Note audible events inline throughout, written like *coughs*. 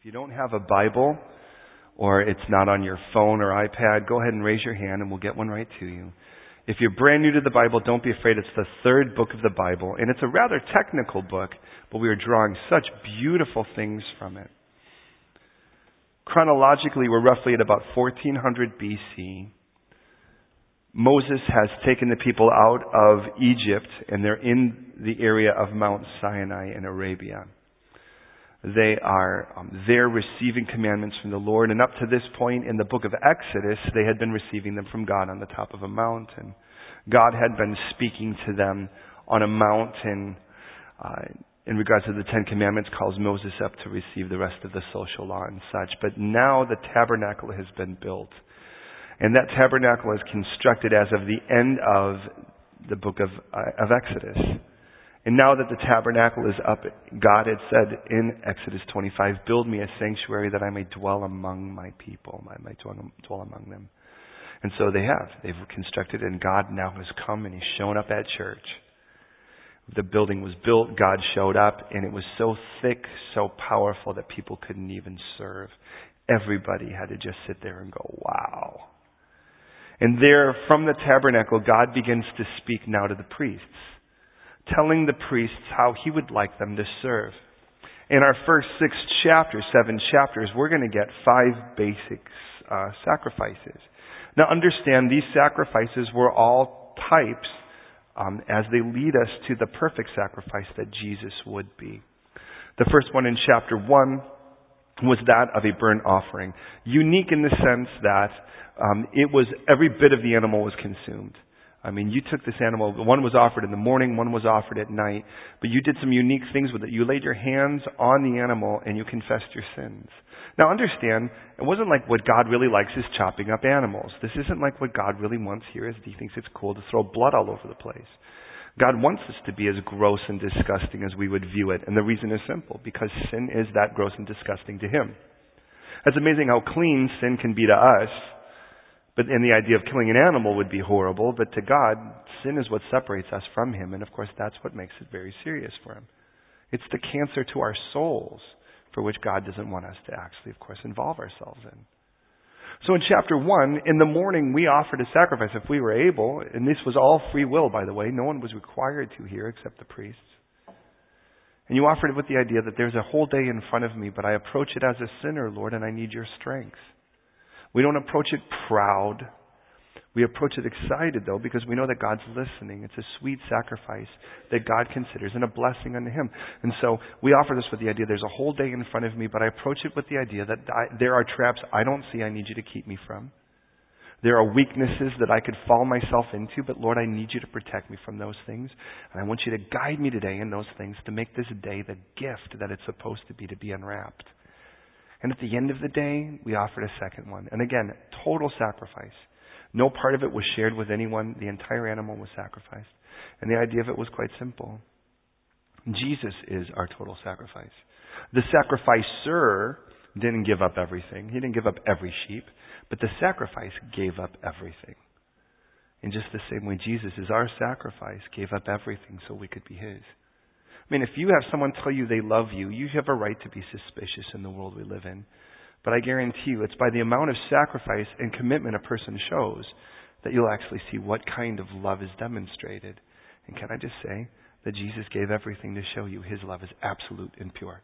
If you don't have a Bible or it's not on your phone or iPad, go ahead and raise your hand and we'll get one right to you. If you're brand new to the Bible, don't be afraid. It's the third book of the Bible, and it's a rather technical book, but we are drawing such beautiful things from it. Chronologically, we're roughly at about 1400 BC. Moses has taken the people out of Egypt, and they're in the area of Mount Sinai in Arabia. They are um, there receiving commandments from the Lord. And up to this point in the book of Exodus, they had been receiving them from God on the top of a mountain. God had been speaking to them on a mountain uh, in regards to the Ten Commandments, calls Moses up to receive the rest of the social law and such. But now the tabernacle has been built. And that tabernacle is constructed as of the end of the book of, uh, of Exodus. And now that the tabernacle is up, God had said in Exodus 25, build me a sanctuary that I may dwell among my people. I may dwell, among them. And so they have. They've constructed and God now has come and He's shown up at church. The building was built, God showed up, and it was so thick, so powerful that people couldn't even serve. Everybody had to just sit there and go, wow. And there, from the tabernacle, God begins to speak now to the priests telling the priests how he would like them to serve. In our first six chapters, seven chapters, we're going to get five basic uh, sacrifices. Now understand these sacrifices were all types um, as they lead us to the perfect sacrifice that Jesus would be. The first one in chapter one was that of a burnt offering. Unique in the sense that um, it was every bit of the animal was consumed. I mean, you took this animal, one was offered in the morning, one was offered at night, but you did some unique things with it. You laid your hands on the animal and you confessed your sins. Now understand, it wasn't like what God really likes is chopping up animals. This isn't like what God really wants here is he thinks it's cool to throw blood all over the place. God wants us to be as gross and disgusting as we would view it. And the reason is simple, because sin is that gross and disgusting to Him. It's amazing how clean sin can be to us, but and the idea of killing an animal would be horrible, but to God, sin is what separates us from Him, and of course that's what makes it very serious for Him. It's the cancer to our souls for which God doesn't want us to actually, of course, involve ourselves in. So in chapter 1, in the morning we offered a sacrifice if we were able, and this was all free will, by the way. No one was required to here except the priests. And you offered it with the idea that there's a whole day in front of me, but I approach it as a sinner, Lord, and I need your strength. We don't approach it proud. We approach it excited, though, because we know that God's listening. It's a sweet sacrifice that God considers and a blessing unto Him. And so we offer this with the idea there's a whole day in front of me, but I approach it with the idea that I, there are traps I don't see I need you to keep me from. There are weaknesses that I could fall myself into, but Lord, I need you to protect me from those things. And I want you to guide me today in those things to make this day the gift that it's supposed to be, to be unwrapped. And at the end of the day, we offered a second one. And again, total sacrifice. No part of it was shared with anyone. The entire animal was sacrificed. And the idea of it was quite simple. Jesus is our total sacrifice. The sacrificer didn't give up everything. He didn't give up every sheep, but the sacrifice gave up everything. In just the same way Jesus is our sacrifice, gave up everything so we could be his. I mean, if you have someone tell you they love you, you have a right to be suspicious in the world we live in. But I guarantee you, it's by the amount of sacrifice and commitment a person shows that you'll actually see what kind of love is demonstrated. And can I just say that Jesus gave everything to show you his love is absolute and pure.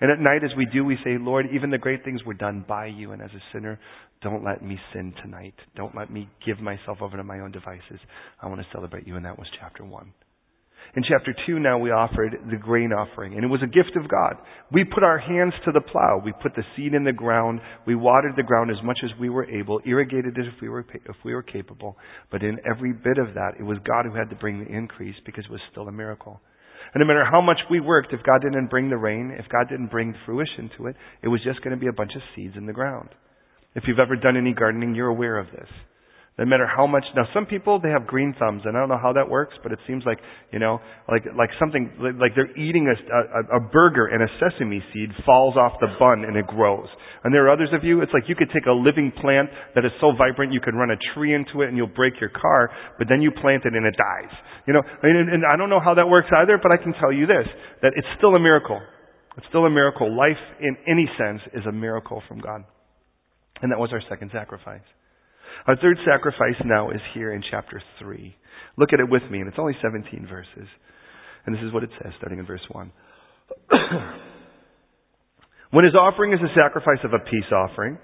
And at night, as we do, we say, Lord, even the great things were done by you, and as a sinner, don't let me sin tonight. Don't let me give myself over to my own devices. I want to celebrate you, and that was chapter 1. In chapter 2 now we offered the grain offering, and it was a gift of God. We put our hands to the plow. We put the seed in the ground. We watered the ground as much as we were able, irrigated it if we were, if we were capable. But in every bit of that, it was God who had to bring the increase because it was still a miracle. And no matter how much we worked, if God didn't bring the rain, if God didn't bring fruition to it, it was just going to be a bunch of seeds in the ground. If you've ever done any gardening, you're aware of this. No matter how much, now some people, they have green thumbs, and I don't know how that works, but it seems like, you know, like, like something, like they're eating a, a, a burger and a sesame seed falls off the bun and it grows. And there are others of you, it's like you could take a living plant that is so vibrant you could run a tree into it and you'll break your car, but then you plant it and it dies. You know, and, and I don't know how that works either, but I can tell you this, that it's still a miracle. It's still a miracle. Life, in any sense, is a miracle from God. And that was our second sacrifice. Our third sacrifice now is here in chapter 3. Look at it with me, and it's only 17 verses. And this is what it says, starting in verse 1. *clears throat* when his offering is a sacrifice of a peace offering,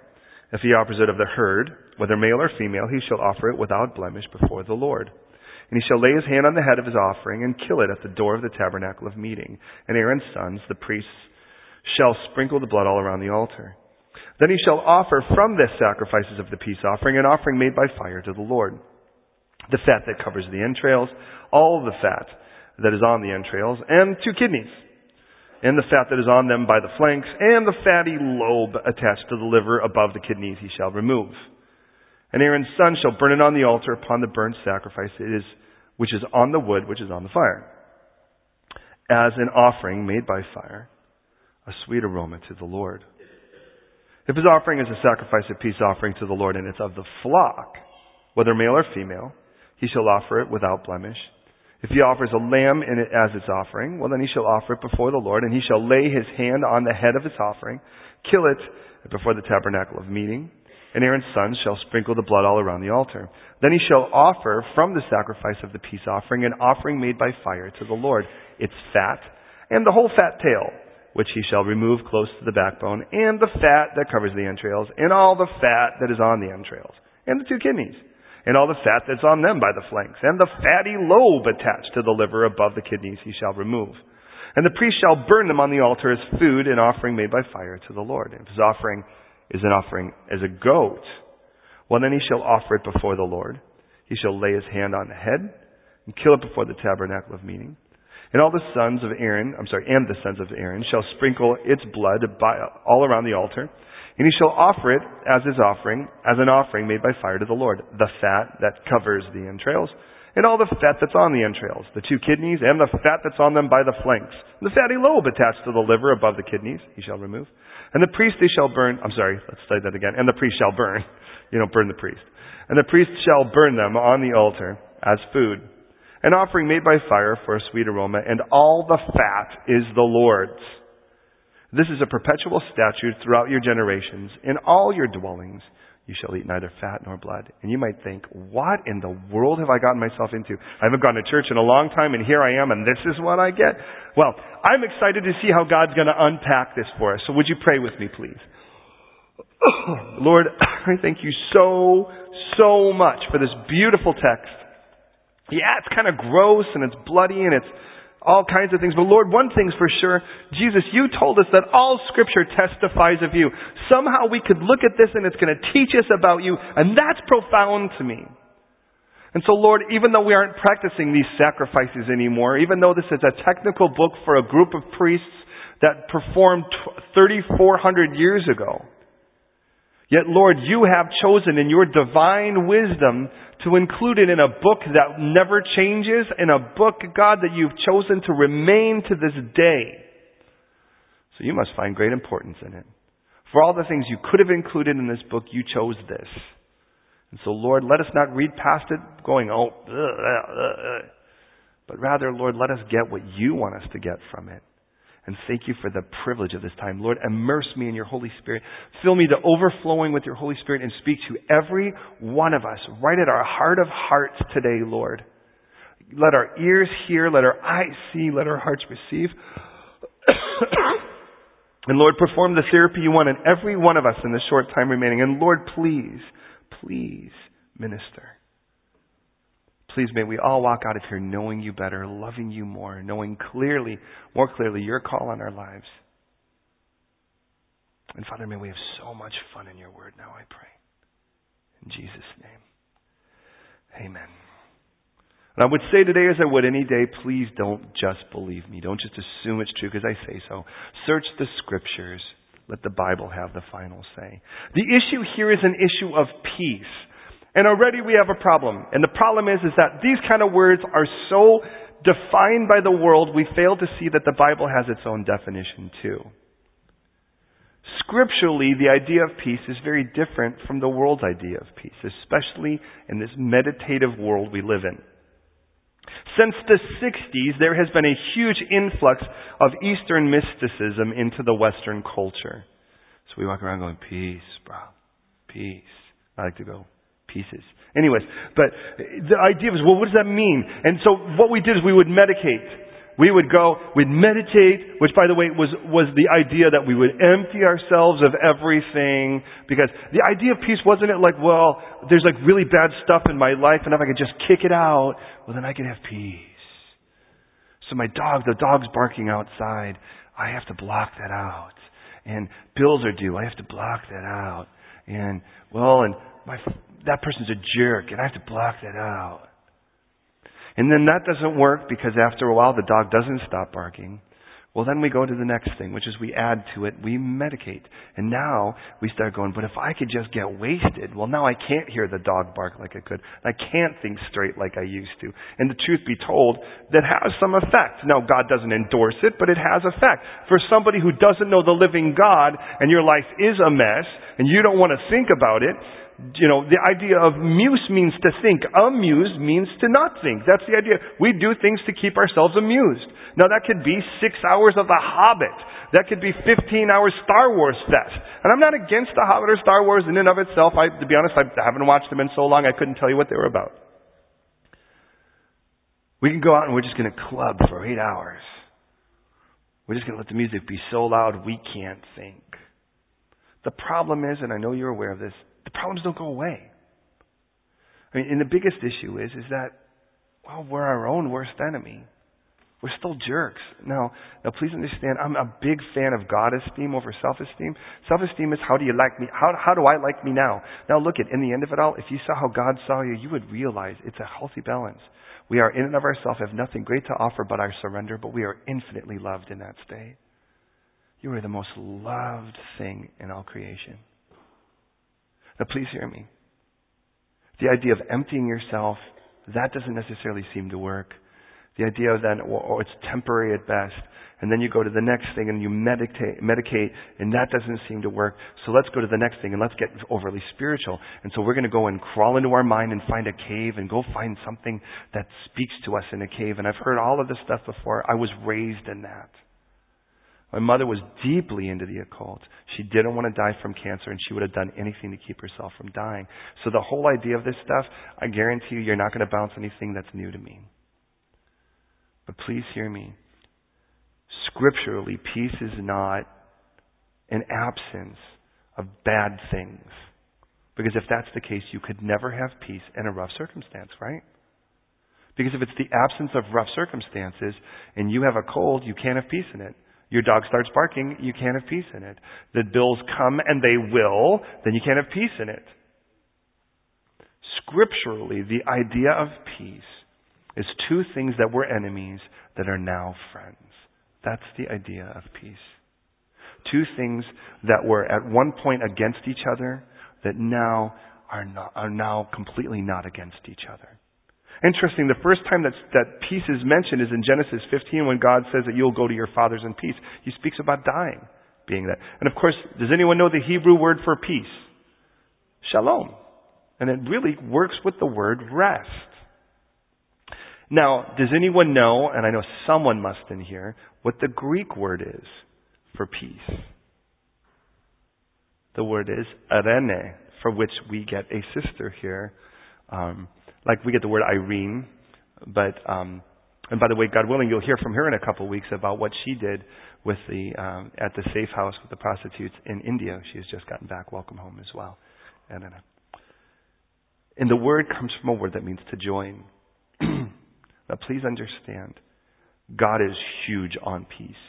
if he offers it of the herd, whether male or female, he shall offer it without blemish before the Lord. And he shall lay his hand on the head of his offering and kill it at the door of the tabernacle of meeting. And Aaron's sons, the priests, shall sprinkle the blood all around the altar. Then he shall offer from this sacrifices of the peace offering an offering made by fire to the Lord. The fat that covers the entrails, all the fat that is on the entrails, and two kidneys, and the fat that is on them by the flanks, and the fatty lobe attached to the liver above the kidneys he shall remove. And Aaron's son shall burn it on the altar upon the burnt sacrifice it is, which is on the wood, which is on the fire, as an offering made by fire, a sweet aroma to the Lord. If his offering is a sacrifice of peace offering to the Lord, and it's of the flock, whether male or female, he shall offer it without blemish. If he offers a lamb in it as its offering, well then he shall offer it before the Lord, and he shall lay his hand on the head of its offering, kill it before the tabernacle of meeting, and Aaron's sons shall sprinkle the blood all around the altar. Then he shall offer from the sacrifice of the peace offering an offering made by fire to the Lord, its fat, and the whole fat tail, which he shall remove close to the backbone, and the fat that covers the entrails, and all the fat that is on the entrails, and the two kidneys, and all the fat that's on them by the flanks, and the fatty lobe attached to the liver above the kidneys he shall remove. And the priest shall burn them on the altar as food, an offering made by fire to the Lord. If his offering is an offering as a goat, well then he shall offer it before the Lord. He shall lay his hand on the head and kill it before the tabernacle of meeting. And all the sons of Aaron, I'm sorry, and the sons of Aaron shall sprinkle its blood by, all around the altar. And he shall offer it as his offering, as an offering made by fire to the Lord. The fat that covers the entrails, and all the fat that's on the entrails, the two kidneys, and the fat that's on them by the flanks. The fatty lobe attached to the liver above the kidneys, he shall remove. And the priest they shall burn, I'm sorry, let's say that again. And the priest shall burn. *laughs* You don't burn the priest. And the priest shall burn them on the altar as food. An offering made by fire for a sweet aroma, and all the fat is the Lord's. This is a perpetual statute throughout your generations. In all your dwellings, you shall eat neither fat nor blood. And you might think, what in the world have I gotten myself into? I haven't gone to church in a long time, and here I am, and this is what I get? Well, I'm excited to see how God's going to unpack this for us. So would you pray with me, please? *coughs* Lord, *coughs* I thank you so, so much for this beautiful text. Yeah, it's kind of gross and it's bloody and it's all kinds of things. But Lord, one thing's for sure. Jesus, you told us that all scripture testifies of you. Somehow we could look at this and it's going to teach us about you. And that's profound to me. And so, Lord, even though we aren't practicing these sacrifices anymore, even though this is a technical book for a group of priests that performed 3,400 years ago, yet, Lord, you have chosen in your divine wisdom to include it in a book that never changes, in a book, God, that you've chosen to remain to this day. So you must find great importance in it. For all the things you could have included in this book, you chose this. And so, Lord, let us not read past it going, oh, uh, uh, uh, but rather, Lord, let us get what you want us to get from it. And thank you for the privilege of this time. Lord, immerse me in your Holy Spirit. Fill me to overflowing with your Holy Spirit and speak to every one of us right at our heart of hearts today, Lord. Let our ears hear, let our eyes see, let our hearts receive. *coughs* and Lord, perform the therapy you want in every one of us in the short time remaining. And Lord, please please minister. Please may we all walk out of here knowing you better, loving you more, knowing clearly, more clearly, your call on our lives. And Father, may we have so much fun in your word now, I pray. In Jesus' name. Amen. And I would say today, as I would any day, please don't just believe me. Don't just assume it's true because I say so. Search the scriptures. Let the Bible have the final say. The issue here is an issue of peace. And already we have a problem. And the problem is, is that these kind of words are so defined by the world, we fail to see that the Bible has its own definition too. Scripturally, the idea of peace is very different from the world's idea of peace, especially in this meditative world we live in. Since the 60s, there has been a huge influx of Eastern mysticism into the Western culture. So we walk around going, peace, bro. Peace. I like to go, pieces. Anyways, but the idea was, well, what does that mean? And so what we did is we would medicate. We would go, we'd meditate, which by the way was, was the idea that we would empty ourselves of everything. Because the idea of peace wasn't it like, well, there's like really bad stuff in my life and if I could just kick it out, well then I could have peace. So my dog, the dog's barking outside, I have to block that out. And bills are due, I have to block that out. And, well, and my, that person's a jerk and I have to block that out. And then that doesn't work because after a while the dog doesn't stop barking. Well, then we go to the next thing, which is we add to it, we medicate. And now we start going, but if I could just get wasted, well, now I can't hear the dog bark like I could. I can't think straight like I used to. And the truth be told, that has some effect. Now, God doesn't endorse it, but it has effect. For somebody who doesn't know the living God and your life is a mess and you don't want to think about it, you know, the idea of muse means to think. Amuse means to not think. That's the idea. We do things to keep ourselves amused. Now that could be six hours of The Hobbit. That could be 15 hours Star Wars fest. And I'm not against The Hobbit or Star Wars in and of itself. I, to be honest, I haven't watched them in so long I couldn't tell you what they were about. We can go out and we're just going to club for eight hours. We're just going to let the music be so loud we can't think. The problem is, and I know you're aware of this, the problems don't go away. I mean, and the biggest issue is, is that, well, we're our own worst enemy. We're still jerks. Now, now please understand, I'm a big fan of God esteem over self-esteem. Self-esteem is how do you like me? How, how do I like me now? Now look at, in the end of it all, if you saw how God saw you, you would realize it's a healthy balance. We are in and of ourselves, have nothing great to offer but our surrender, but we are infinitely loved in that state. You are the most loved thing in all creation. Now please hear me. The idea of emptying yourself, that doesn't necessarily seem to work. The idea of then, or, oh, it's temporary at best, and then you go to the next thing and you meditate, medicate, and that doesn't seem to work. So let's go to the next thing and let's get overly spiritual. And so we're going to go and crawl into our mind and find a cave and go find something that speaks to us in a cave. And I've heard all of this stuff before. I was raised in that. My mother was deeply into the occult. She didn't want to die from cancer and she would have done anything to keep herself from dying. So the whole idea of this stuff, I guarantee you, you're not going to bounce anything that's new to me. But please hear me. Scripturally, peace is not an absence of bad things. Because if that's the case, you could never have peace in a rough circumstance, right? Because if it's the absence of rough circumstances and you have a cold, you can't have peace in it. Your dog starts barking, you can't have peace in it. The bills come and they will, then you can't have peace in it. Scripturally, the idea of peace is two things that were enemies that are now friends. That's the idea of peace. Two things that were at one point against each other that now are, not, are now completely not against each other. Interesting, the first time that, that peace is mentioned is in Genesis 15 when God says that you'll go to your fathers in peace. He speaks about dying being that. And of course, does anyone know the Hebrew word for peace? Shalom. And it really works with the word rest. Now, does anyone know, and I know someone must in here, what the Greek word is for peace? The word is eirene, for which we get a sister here. Um, like we get the word Irene, but um, and by the way, God willing, you'll hear from her in a couple of weeks about what she did with the um, at the safe house with the prostitutes in India. She has just gotten back. Welcome home as well. And, and the word comes from a word that means to join. *clears throat* now, please understand, God is huge on peace,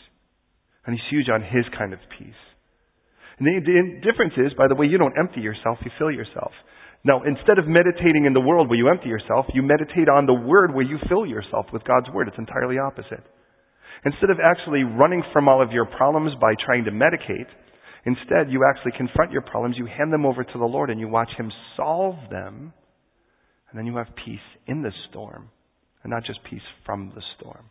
and He's huge on His kind of peace. And the difference is, by the way, you don't empty yourself; you fill yourself. Now, instead of meditating in the world where you empty yourself, you meditate on the Word where you fill yourself with God's Word. It's entirely opposite. Instead of actually running from all of your problems by trying to medicate, instead you actually confront your problems, you hand them over to the Lord and you watch Him solve them, and then you have peace in the storm, and not just peace from the storm.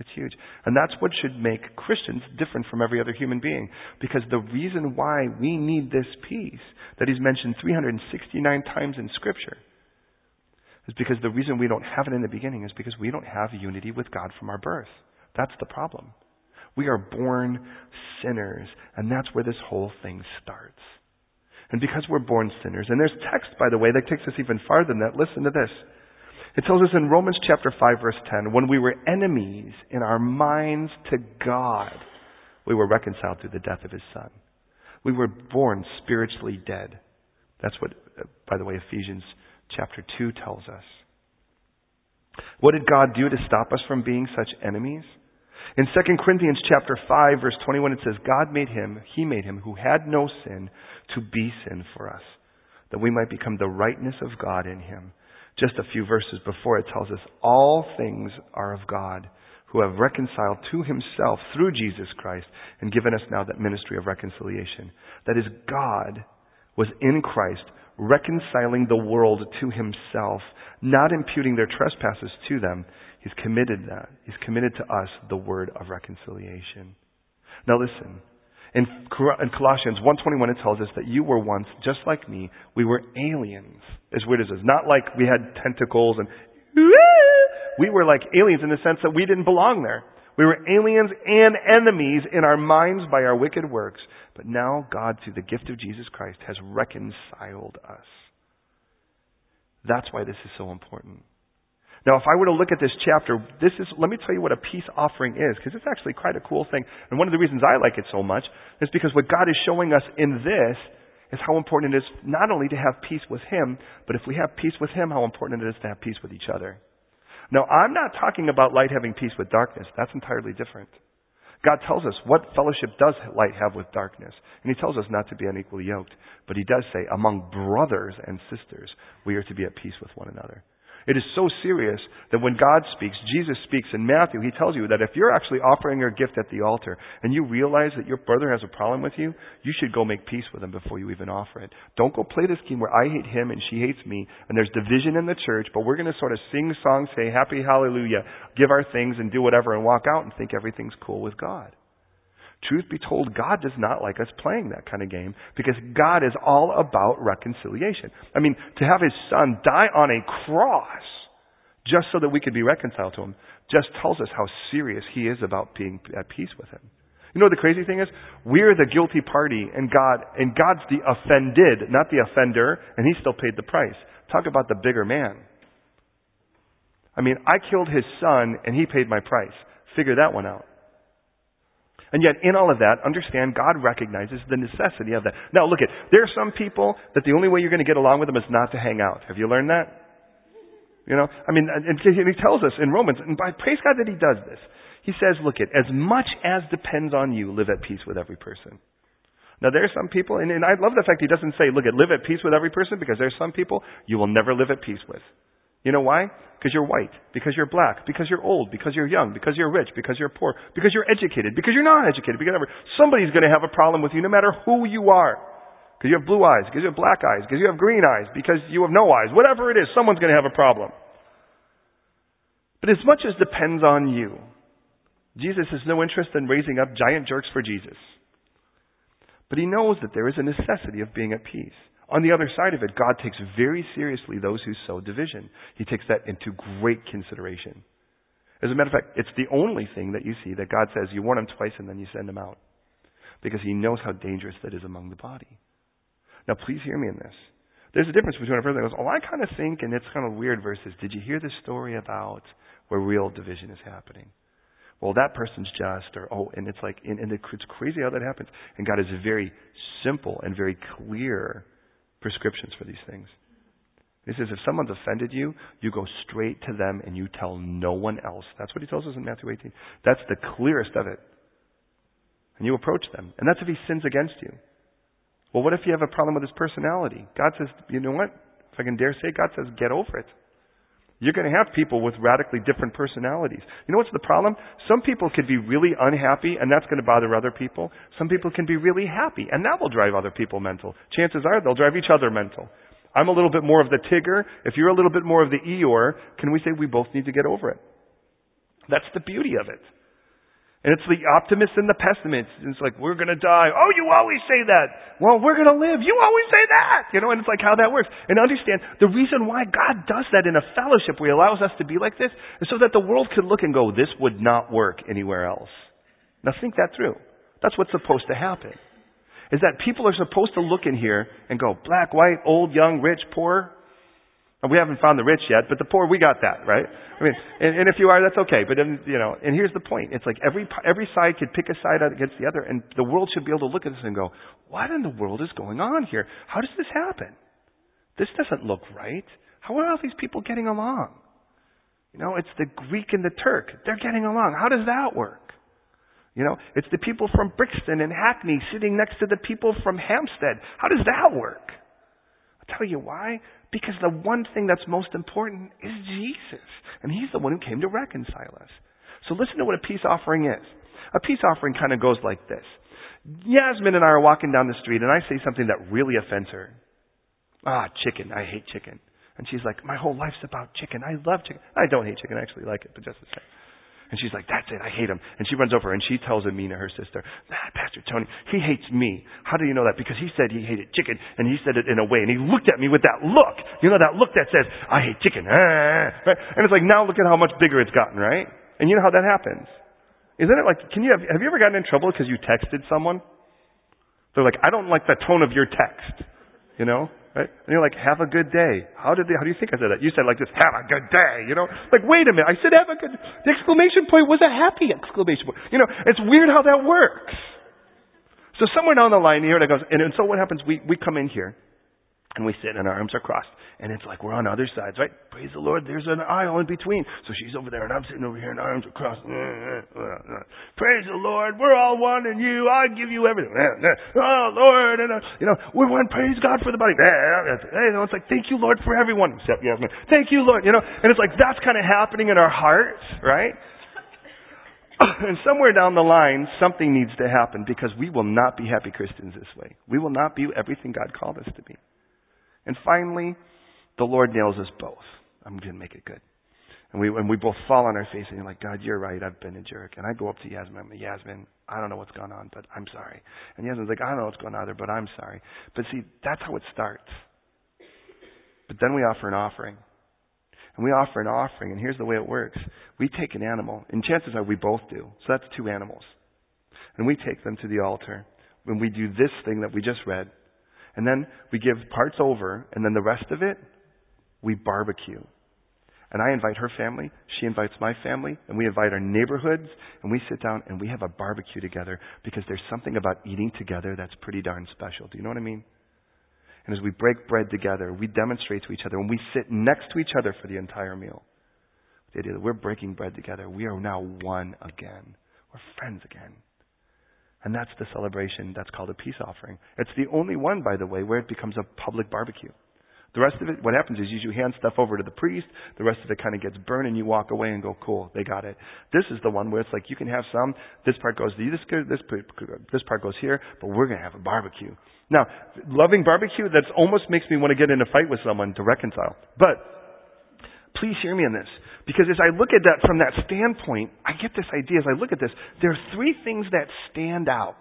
It's huge. And that's what should make Christians different from every other human being. Because the reason why we need this peace that is mentioned 369 times in Scripture is because the reason we don't have it in the beginning is because we don't have unity with God from our birth. That's the problem. We are born sinners, and that's where this whole thing starts. And because we're born sinners, and there's text, by the way, that takes us even farther than that. Listen to this. It tells us in Romans chapter 5 verse 10, when we were enemies in our minds to God, we were reconciled through the death of his son. We were born spiritually dead. That's what, by the way, Ephesians chapter 2 tells us. What did God do to stop us from being such enemies? In 2 Corinthians chapter 5 verse 21 it says, God made him, he made him who had no sin to be sin for us, that we might become the rightness of God in him. Just a few verses before it tells us, all things are of God who have reconciled to himself through Jesus Christ and given us now that ministry of reconciliation. That is, God was in Christ reconciling the world to himself, not imputing their trespasses to them. He's committed that. He's committed to us the word of reconciliation. Now listen. In, Colossians 1.21 it tells us that you were once, just like me, we were aliens. As weird as this. Not like we had tentacles and we were like aliens in the sense that we didn't belong there. We were aliens and enemies in our minds by our wicked works. But now God, through the gift of Jesus Christ, has reconciled us. That's why this is so important. Now, if I were to look at this chapter, this is, let me tell you what a peace offering is, because it's actually quite a cool thing. And one of the reasons I like it so much is because what God is showing us in this is how important it is not only to have peace with Him, but if we have peace with Him, how important it is to have peace with each other. Now, I'm not talking about light having peace with darkness. That's entirely different. God tells us what fellowship does light have with darkness. And He tells us not to be unequally yoked. But He does say, among brothers and sisters, we are to be at peace with one another. It is so serious that when God speaks, Jesus speaks in Matthew, he tells you that if you're actually offering your gift at the altar and you realize that your brother has a problem with you, you should go make peace with him before you even offer it. Don't go play this game where I hate him and she hates me and there's division in the church, but we're going to sort of sing songs, say happy hallelujah, give our things and do whatever and walk out and think everything's cool with God. Truth be told, God does not like us playing that kind of game because God is all about reconciliation. I mean, to have His Son die on a cross just so that we could be reconciled to Him just tells us how serious He is about being at peace with Him. You know what the crazy thing is? We're the guilty party and God, and God's the offended, not the offender, and He still paid the price. Talk about the bigger man. I mean, I killed His Son and He paid my price. Figure that one out. And yet, in all of that, understand God recognizes the necessity of that. Now, look at, there are some people that the only way you're going to get along with them is not to hang out. Have you learned that? You know, I mean, and he tells us in Romans, and by praise God that he does this. He says, look at, as much as depends on you, live at peace with every person. Now there are some people, and, and I love the fact he doesn't say, look at, live at peace with every person, because there are some people you will never live at peace with. You know why? Because you're white, because you're black, because you're old, because you're young, because you're rich, because you're poor, because you're educated, because you're not educated, because somebody's going to have a problem with you no matter who you are. Because you have blue eyes, because you have black eyes, because you have green eyes, because you have no eyes. Whatever it is, someone's going to have a problem. But as much as depends on you, Jesus has no interest in raising up giant jerks for Jesus. But he knows that there is a necessity of being at peace. On the other side of it, God takes very seriously those who sow division. He takes that into great consideration. As a matter of fact, it's the only thing that you see that God says you warn them twice and then you send them out. Because he knows how dangerous that is among the body. Now please hear me in this. There's a difference between a person that goes, oh, I kind of think, and it's kind of weird versus, did you hear the story about where real division is happening? Well, that person's just, or, oh, and it's like, and, and it's crazy how that happens. And God is very simple and very clear prescriptions for these things. He says, if someone's offended you, you go straight to them and you tell no one else. That's what he tells us in Matthew 18. That's the clearest of it. And you approach them. And that's if he sins against you. Well, what if you have a problem with his personality? God says, you know what? If I can dare say, God says, get over it. You're going to have people with radically different personalities. You know what's the problem? Some people could be really unhappy, and that's going to bother other people. Some people can be really happy, and that will drive other people mental. Chances are they'll drive each other mental. I'm a little bit more of the Tigger. If you're a little bit more of the Eeyore, can we say we both need to get over it? That's the beauty of it. And it's the optimists and the pessimists. And it's like, we're going to die. Oh, you always say that. Well, we're going to live. You always say that. You know, and it's like how that works. And understand the reason why God does that in a fellowship where He allows us to be like this is so that the world can look and go, this would not work anywhere else. Now think that through. That's what's supposed to happen. Is that people are supposed to look in here and go, black, white, old, young, rich, poor, we haven't found the rich yet, but the poor, we got that, right? I mean, and, and if you are, that's okay. But then, you know, and here's the point: it's like every every side could pick a side against the other, and the world should be able to look at this and go, "What in the world is going on here? How does this happen? This doesn't look right. How are all these people getting along? You know, it's the Greek and the Turk; they're getting along. How does that work? You know, it's the people from Brixton and Hackney sitting next to the people from Hampstead. How does that work? I'll tell you why. Because the one thing that's most important is Jesus. And He's the one who came to reconcile us. So listen to what a peace offering is. A peace offering kind of goes like this. Yasmin and I are walking down the street and I say something that really offends her. Ah, chicken. I hate chicken. And she's like, my whole life's about chicken. I love chicken. I don't hate chicken. I actually like it, but just the same. And she's like, that's it. I hate him. And she runs over and she tells Amina, her sister, ah, Pastor Tony, he hates me. How do you know that? Because he said he hated chicken and he said it in a way and he looked at me with that look. You know that look that says, I hate chicken. Ah, right? And it's like, now look at how much bigger it's gotten, right? And you know how that happens. Isn't it like, can you have, have you ever gotten in trouble because you texted someone? They're like, I don't like the tone of your text. You know? Right? And you're like, have a good day. How did they, how do you think I said that? You said like this, have a good day, you know? Like, wait a minute, I said have a good, the exclamation point was a happy exclamation point. You know, it's weird how that works. So somewhere down the line here, that goes, and, and so what happens, we, we come in here, and we sit and our arms are crossed. And it's like we're on other sides, right? Praise the Lord, there's an aisle in between. So she's over there and I'm sitting over here and our arms are crossed. *laughs* Praise the Lord, we're all one in you. I give you everything. *laughs* Oh Lord, and uh, you know, we're one. Praise God for the body. *laughs* You it's like, thank you Lord for everyone. Except. Thank you Lord. You know, and it's like that's kind of happening in our hearts, right? and somewhere down the line, something needs to happen because we will not be happy Christians this way. We will not be everything God called us to be. And finally, the Lord nails us both. I'm going to make it good. And we, and we both fall on our face and you're like, God, you're right. I've been a jerk. And I go up to Yasmin. I'm like, Yasmin, I don't know what's going on, but I'm sorry. And Yasmin's like, I don't know what's going on either, but I'm sorry. But see, that's how it starts. But then we offer an offering. And we offer an offering, and here's the way it works. We take an animal, and chances are we both do. So that's two animals. And we take them to the altar. When we do this thing that we just read, and then we give parts over, and then the rest of it, we barbecue. And I invite her family, she invites my family, and we invite our neighborhoods, and we sit down and we have a barbecue together because there's something about eating together that's pretty darn special. Do you know what I mean? And as we break bread together, we demonstrate to each other, and we sit next to each other for the entire meal. The idea that we're breaking bread together, we are now one again. We're friends again. And that's the celebration that's called a peace offering. It's the only one, by the way, where it becomes a public barbecue. The rest of it, what happens is you hand stuff over to the priest, the rest of it kind of gets burned, and you walk away and go, cool, they got it. This is the one where it's like you can have some, this part goes to this, this, this part goes here, but we're going to have a barbecue. Now, loving barbecue, that almost makes me want to get in a fight with someone to reconcile. But, please hear me on this. Because as I look at that from that standpoint, I get this idea as I look at this. There are three things that stand out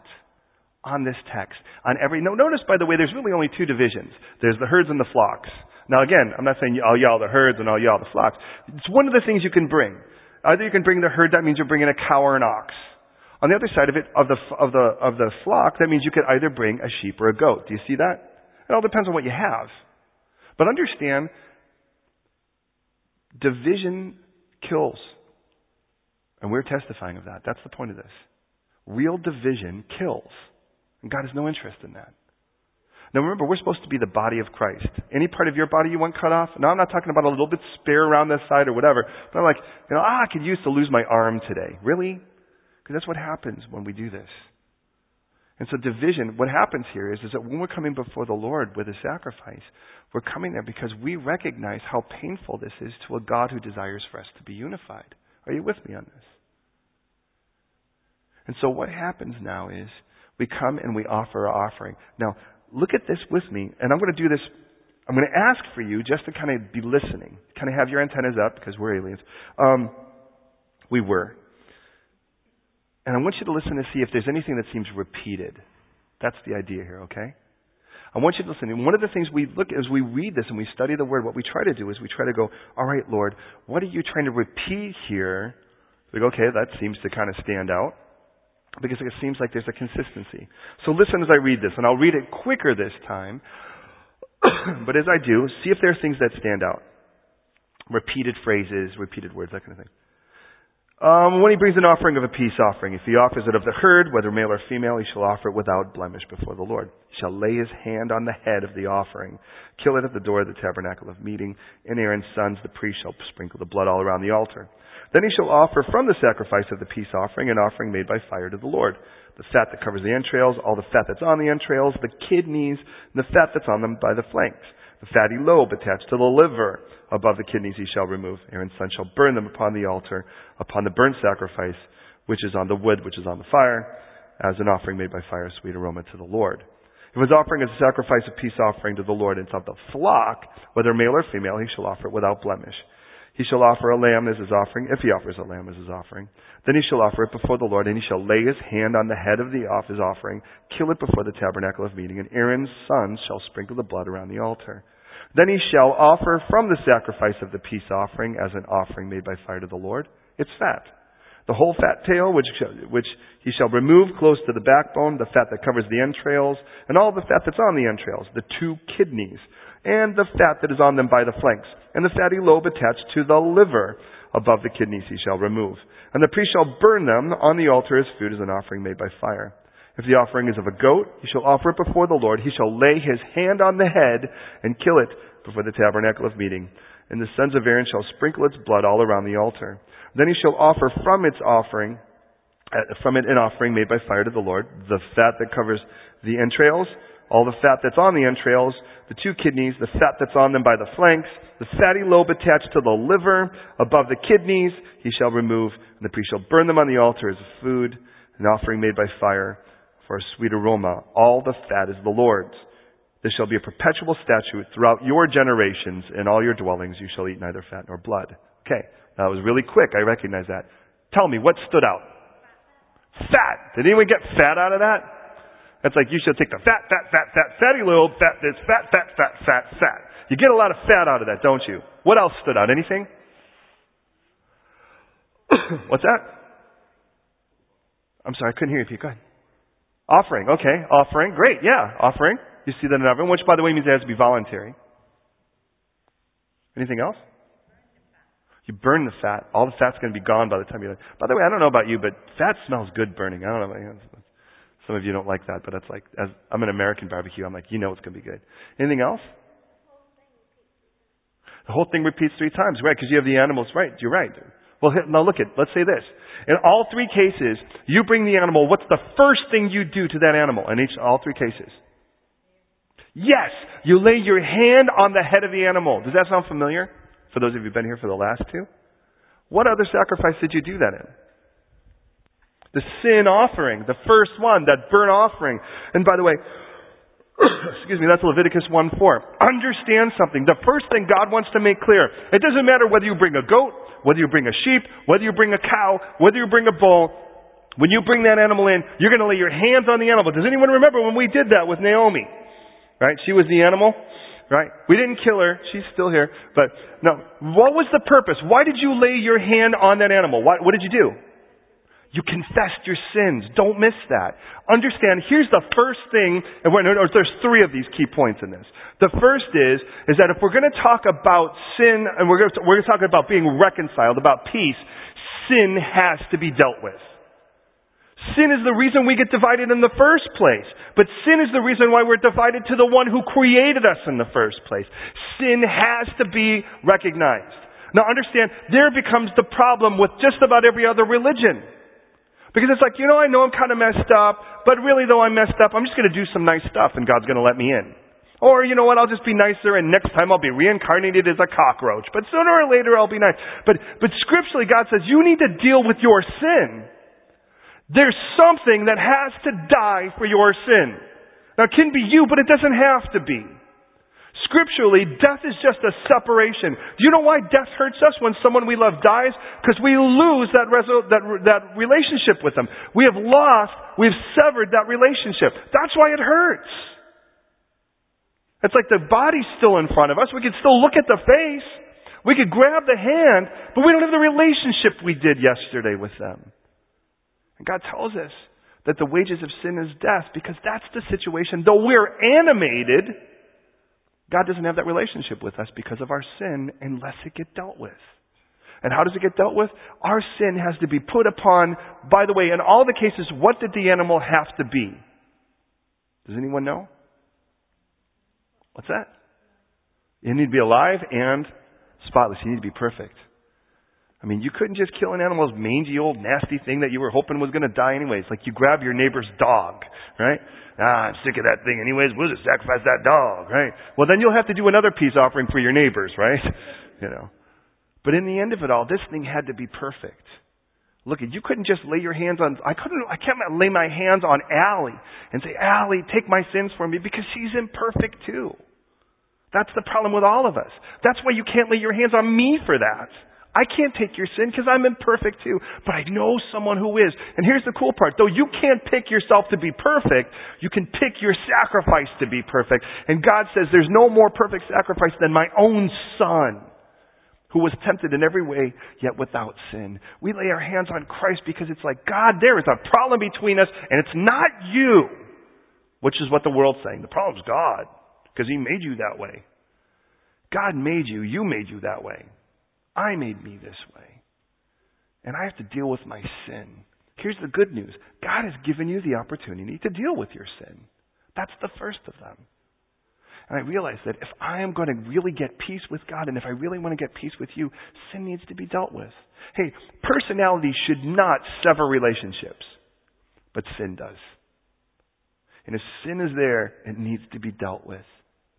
on this text. On every no, notice by the way, there's really only two divisions. There's the herds and the flocks. Now again, I'm not saying all y'all the herds and all y'all the flocks. It's one of the things you can bring. Either you can bring the herd, that means you're bringing a cow or an ox. On the other side of it, of the of the of the flock, that means you could either bring a sheep or a goat. Do you see that? It all depends on what you have. But understand Division kills. And we're testifying of that. That's the point of this. Real division kills. And God has no interest in that. Now remember, we're supposed to be the body of Christ. Any part of your body you want cut off? Now I'm not talking about a little bit spare around this side or whatever. But I'm like, you know, ah, I could use to lose my arm today. Really? Because that's what happens when we do this. And so division, what happens here is, is that when we're coming before the Lord with a sacrifice, we're coming there because we recognize how painful this is to a God who desires for us to be unified. Are you with me on this? And so what happens now is we come and we offer our offering. Now, look at this with me, and I'm going to do this. I'm going to ask for you just to kind of be listening, kind of have your antennas up because we're aliens. Um, we were. And I want you to listen to see if there's anything that seems repeated. That's the idea here, okay? I want you to listen. And one of the things we look as we read this and we study the word, what we try to do is we try to go, all right, Lord, what are you trying to repeat here? We go, okay, that seems to kind of stand out because it seems like there's a consistency. So listen as I read this, and I'll read it quicker this time. *coughs* but as I do, see if there are things that stand out. Repeated phrases, repeated words, that kind of thing. Um, when he brings an offering of a peace offering, if he offers it of the herd, whether male or female, he shall offer it without blemish before the Lord. He shall lay his hand on the head of the offering, kill it at the door of the tabernacle of meeting, and Aaron's sons, the priest, shall sprinkle the blood all around the altar. Then he shall offer from the sacrifice of the peace offering an offering made by fire to the Lord. The fat that covers the entrails, all the fat that's on the entrails, the kidneys, and the fat that's on them by the flanks the fatty lobe attached to the liver above the kidneys he shall remove. Aaron's son shall burn them upon the altar, upon the burnt sacrifice, which is on the wood, which is on the fire, as an offering made by fire, sweet aroma to the Lord. If his offering is a sacrifice of peace offering to the Lord, and it's of the flock, whether male or female, he shall offer it without blemish. He shall offer a lamb as his offering, if he offers a lamb as his offering. Then he shall offer it before the Lord, and he shall lay his hand on the head of the off his offering, kill it before the tabernacle of meeting, and Aaron's sons shall sprinkle the blood around the altar. Then he shall offer from the sacrifice of the peace offering as an offering made by fire to the Lord. It's fat. The whole fat tail, which, which he shall remove close to the backbone, the fat that covers the entrails, and all the fat that's on the entrails, the two kidneys, and the fat that is on them by the flanks, and the fatty lobe attached to the liver above the kidneys he shall remove. And the priest shall burn them on the altar as food as an offering made by fire. If the offering is of a goat, he shall offer it before the Lord. He shall lay his hand on the head and kill it before the tabernacle of meeting. And the sons of Aaron shall sprinkle its blood all around the altar. Then he shall offer from its offering, uh, from it an offering made by fire to the Lord, the fat that covers the entrails, all the fat that's on the entrails, the two kidneys, the fat that's on them by the flanks, the fatty lobe attached to the liver, above the kidneys, he shall remove, and the priest shall burn them on the altar as a food, an offering made by fire for a sweet aroma. All the fat is the Lord's. This shall be a perpetual statute throughout your generations. In all your dwellings you shall eat neither fat nor blood. Okay, that was really quick. I recognize that. Tell me, what stood out? Fat. Did anyone get fat out of that? That's like you should take the fat, fat, fat, fat, fatty little fat this, fat, fat, fat, fat, fat. You get a lot of fat out of that, don't you? What else stood out? Anything? *coughs* What's that? I'm sorry, I couldn't hear you. Go ahead. Offering. Okay, offering. Great. Yeah, offering. You see that in offering, which by the way means it has to be voluntary. Anything else? You burn the fat. All the fat's going to be gone by the time done. By the way, I don't know about you, but fat smells good burning. I don't know you. Some of you don't like that, but that's like, as I'm an American barbecue, I'm like, you know it's going to be good. Anything else? The whole thing repeats three times, right? Because you have the animals, right? You're right. Well, now look at, let's say this. In all three cases, you bring the animal, what's the first thing you do to that animal? In each, all three cases. Yes, you lay your hand on the head of the animal. Does that sound familiar? For those of you who've been here for the last two? What other sacrifice did you do that in? The sin offering, the first one, that burnt offering. And by the way, *coughs* excuse me, that's Leviticus 1 4. Understand something. The first thing God wants to make clear, it doesn't matter whether you bring a goat, whether you bring a sheep, whether you bring a cow, whether you bring a bull, when you bring that animal in, you're going to lay your hands on the animal. Does anyone remember when we did that with Naomi? Right? She was the animal. Right? We didn't kill her. She's still here. But no. What was the purpose? Why did you lay your hand on that animal? What, what did you do? You confessed your sins. Don't miss that. Understand, here's the first thing, and there's three of these key points in this. The first is, is that if we're going to talk about sin, and we're going we're going to talk about being reconciled, about peace, sin has to be dealt with. Sin is the reason we get divided in the first place. But sin is the reason why we're divided to the one who created us in the first place. Sin has to be recognized. Now understand, there becomes the problem with just about every other religion. Because it's like, you know, I know I'm kind of messed up, but really though I'm messed up, I'm just going to do some nice stuff and God's going to let me in. Or, you know what, I'll just be nicer and next time I'll be reincarnated as a cockroach. But sooner or later I'll be nice. But, but scripturally God says you need to deal with your sin. There's something that has to die for your sin. Now it can be you, but it doesn't have to be. Scripturally, death is just a separation. Do you know why death hurts us when someone we love dies? Because we lose that, reso- that, that relationship with them. We have lost, we've severed that relationship. That's why it hurts. It's like the body's still in front of us. We can still look at the face. We could grab the hand, but we don't have the relationship we did yesterday with them. And God tells us that the wages of sin is death because that's the situation. Though we're animated, God doesn't have that relationship with us because of our sin unless it get dealt with. And how does it get dealt with? Our sin has to be put upon, by the way, in all the cases, what did the animal have to be? Does anyone know? What's that? You need to be alive and spotless. You need to be perfect. I mean, you couldn't just kill an animal's mangy old nasty thing that you were hoping was going to die anyways. Like you grab your neighbor's dog, right? Ah, I'm sick of that thing anyways. We'll just sacrifice that dog, right? Well, then you'll have to do another peace offering for your neighbors, right? *laughs* You know. But in the end of it all, this thing had to be perfect. Look, you couldn't just lay your hands on, I couldn't, I can't lay my hands on Allie and say, Allie, take my sins for me because she's imperfect too. That's the problem with all of us. That's why you can't lay your hands on me for that. I can't take your sin because I'm imperfect too. But I know someone who is. And here's the cool part. Though you can't pick yourself to be perfect, you can pick your sacrifice to be perfect. And God says there's no more perfect sacrifice than my own son who was tempted in every way, yet without sin. We lay our hands on Christ because it's like, God, there is a problem between us, and it's not you, which is what the world's saying. The problem's God, because He made you that way. God made you, you made you that way. I made me this way. And I have to deal with my sin. Here's the good news God has given you the opportunity to deal with your sin. That's the first of them. And I realize that if I am going to really get peace with God and if I really want to get peace with you, sin needs to be dealt with. Hey, personality should not sever relationships, but sin does. And if sin is there, it needs to be dealt with.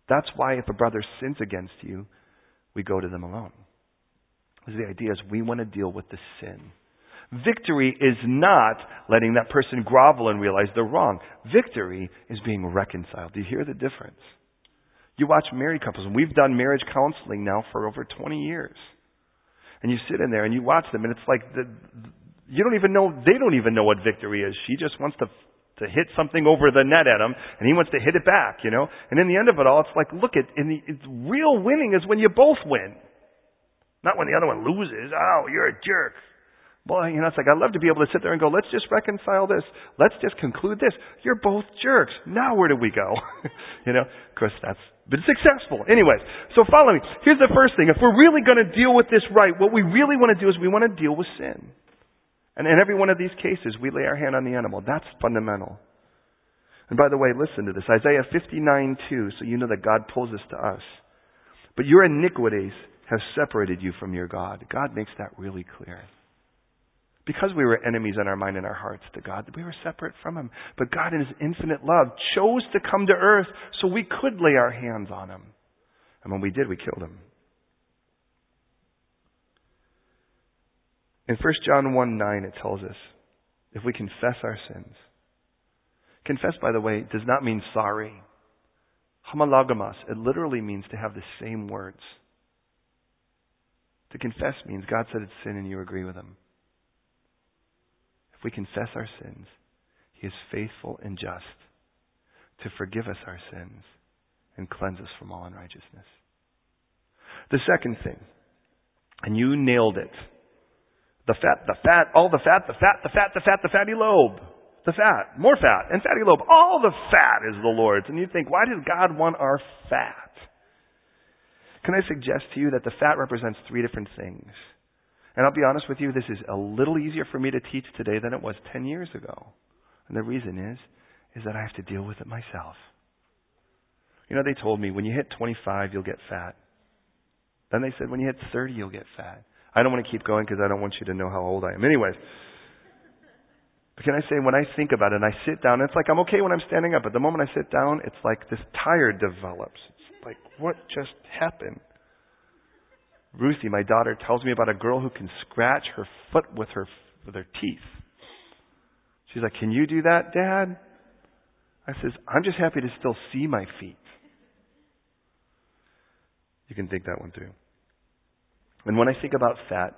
That's why if a brother sins against you, we go to them alone. The idea is we want to deal with the sin. Victory is not letting that person grovel and realize they're wrong. Victory is being reconciled. Do you hear the difference? You watch married couples, and we've done marriage counseling now for over 20 years. And you sit in there and you watch them, and it's like the, you don't even know, they don't even know what victory is. She just wants to to hit something over the net at him, and he wants to hit it back, you know. And in the end of it all, it's like, look at, in the it's real winning is when you both win. Not when the other one loses. Oh, you're a jerk. Boy, you know, it's like I'd love to be able to sit there and go, let's just reconcile this. Let's just conclude this. You're both jerks. Now where do we go? *laughs* you know, of course that's been successful. Anyways, so follow me. Here's the first thing. If we're really going to deal with this right, what we really want to do is we want to deal with sin. And in every one of these cases, we lay our hand on the animal. That's fundamental. And by the way, listen to this. Isaiah 59, 2, so you know that God pulls this to us. But your iniquities has separated you from your God. God makes that really clear. Because we were enemies in our mind and our hearts to God, we were separate from Him. But God, in His infinite love, chose to come to earth so we could lay our hands on Him. And when we did, we killed Him. In 1 John 1 9, it tells us if we confess our sins. Confess, by the way, does not mean sorry. Homologamos, it literally means to have the same words. To confess means God said it's sin and you agree with Him. If we confess our sins, He is faithful and just to forgive us our sins and cleanse us from all unrighteousness. The second thing, and you nailed it. The fat, the fat, all the fat, the fat, the fat, the fat, the fatty lobe. The fat, more fat, and fatty lobe. All the fat is the Lord's. And you think, why does God want our fat? Can I suggest to you that the fat represents three different things? And I'll be honest with you, this is a little easier for me to teach today than it was 10 years ago. And the reason is, is that I have to deal with it myself. You know, they told me when you hit 25, you'll get fat. Then they said when you hit 30, you'll get fat. I don't want to keep going because I don't want you to know how old I am. Anyways. But can I say, when I think about it and I sit down, it's like I'm okay when I'm standing up, but the moment I sit down, it's like this tire develops. Like, what just happened? Ruthie, my daughter, tells me about a girl who can scratch her foot with her with her teeth. She's like, "Can you do that, Dad?" I says, "I'm just happy to still see my feet." You can think that one through. And when I think about fat,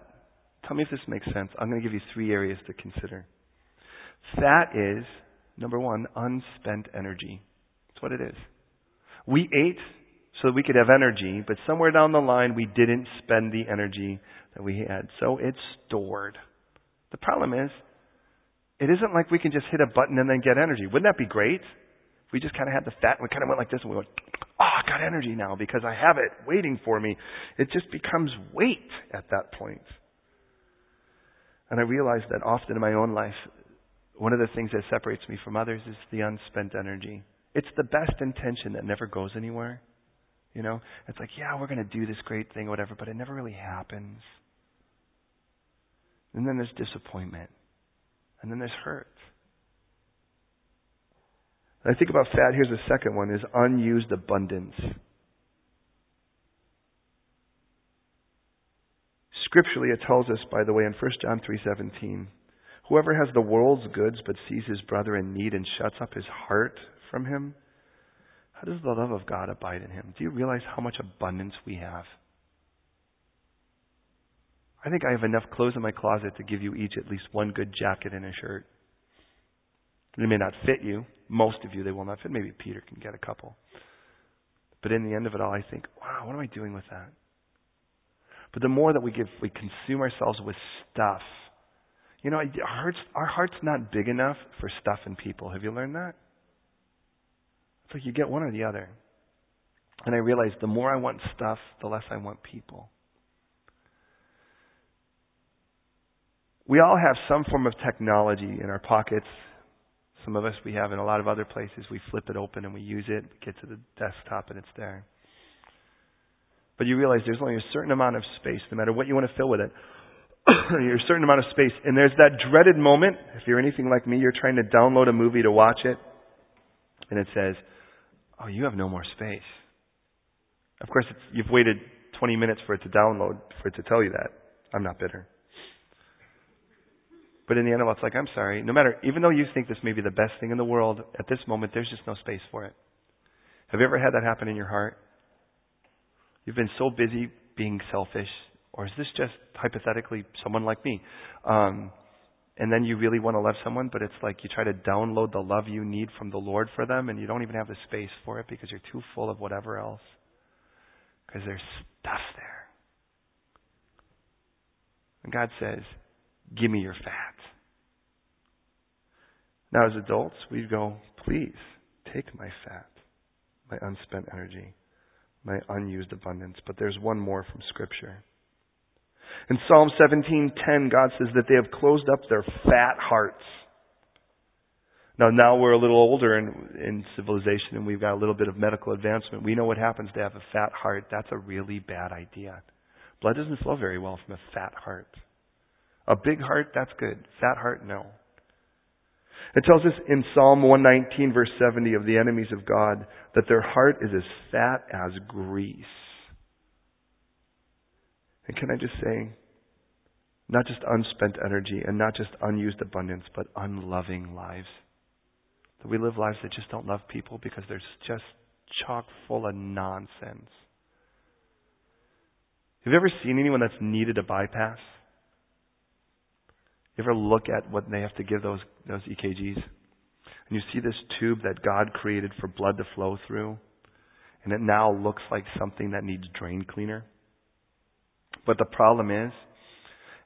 tell me if this makes sense. I'm going to give you three areas to consider. Fat is, number one, unspent energy. That's what it is. We ate so that we could have energy, but somewhere down the line we didn't spend the energy that we had. So it's stored. The problem is, it isn't like we can just hit a button and then get energy. Wouldn't that be great? If we just kind of had the fat and we kind of went like this and we went, oh, I got energy now because I have it waiting for me. It just becomes weight at that point. And I realize that often in my own life, one of the things that separates me from others is the unspent energy. It's the best intention that never goes anywhere. You know, it's like, yeah, we're going to do this great thing, whatever, but it never really happens. And then there's disappointment. And then there's hurt. I think about fat. Here's the second one: is unused abundance. Scripturally, it tells us, by the way, in 1 John 3:17, whoever has the world's goods but sees his brother in need and shuts up his heart from him how does the love of God abide in him? Do you realize how much abundance we have? I think I have enough clothes in my closet to give you each at least one good jacket and a shirt. They may not fit you. Most of you, they will not fit. Maybe Peter can get a couple. But in the end of it all, I think, wow, what am I doing with that? But the more that we give, we consume ourselves with stuff. You know, our heart's, our heart's not big enough for stuff and people. Have you learned that? It's like you get one or the other. And I realized the more I want stuff, the less I want people. We all have some form of technology in our pockets. Some of us we have in a lot of other places. We flip it open and we use it, we get to the desktop and it's there. But you realize there's only a certain amount of space, no matter what you want to fill with it. *coughs* there's a certain amount of space. And there's that dreaded moment, if you're anything like me, you're trying to download a movie to watch it, and it says, Oh, you have no more space. Of course, you've waited 20 minutes for it to download, for it to tell you that. I'm not bitter. But in the end it's like, I'm sorry. No matter, even though you think this may be the best thing in the world, at this moment, there's just no space for it. Have you ever had that happen in your heart? You've been so busy being selfish, or is this just hypothetically someone like me? Um, and then you really want to love someone, but it's like you try to download the love you need from the Lord for them, and you don't even have the space for it because you're too full of whatever else. Because there's stuff there. And God says, Give me your fat. Now, as adults, we go, Please take my fat, my unspent energy, my unused abundance. But there's one more from Scripture. In Psalm 17:10, God says that they have closed up their fat hearts. Now, now we're a little older in, in civilization and we've got a little bit of medical advancement. We know what happens to have a fat heart. That's a really bad idea. Blood doesn't flow very well from a fat heart. A big heart, that's good. Fat heart, no. It tells us in Psalm 119, verse 70, of the enemies of God, that their heart is as fat as grease. And can I just say, not just unspent energy and not just unused abundance, but unloving lives. That we live lives that just don't love people because they're just chock full of nonsense. Have you ever seen anyone that's needed a bypass? You ever look at what they have to give those, those EKGs? And you see this tube that God created for blood to flow through, and it now looks like something that needs drain cleaner. But the problem is,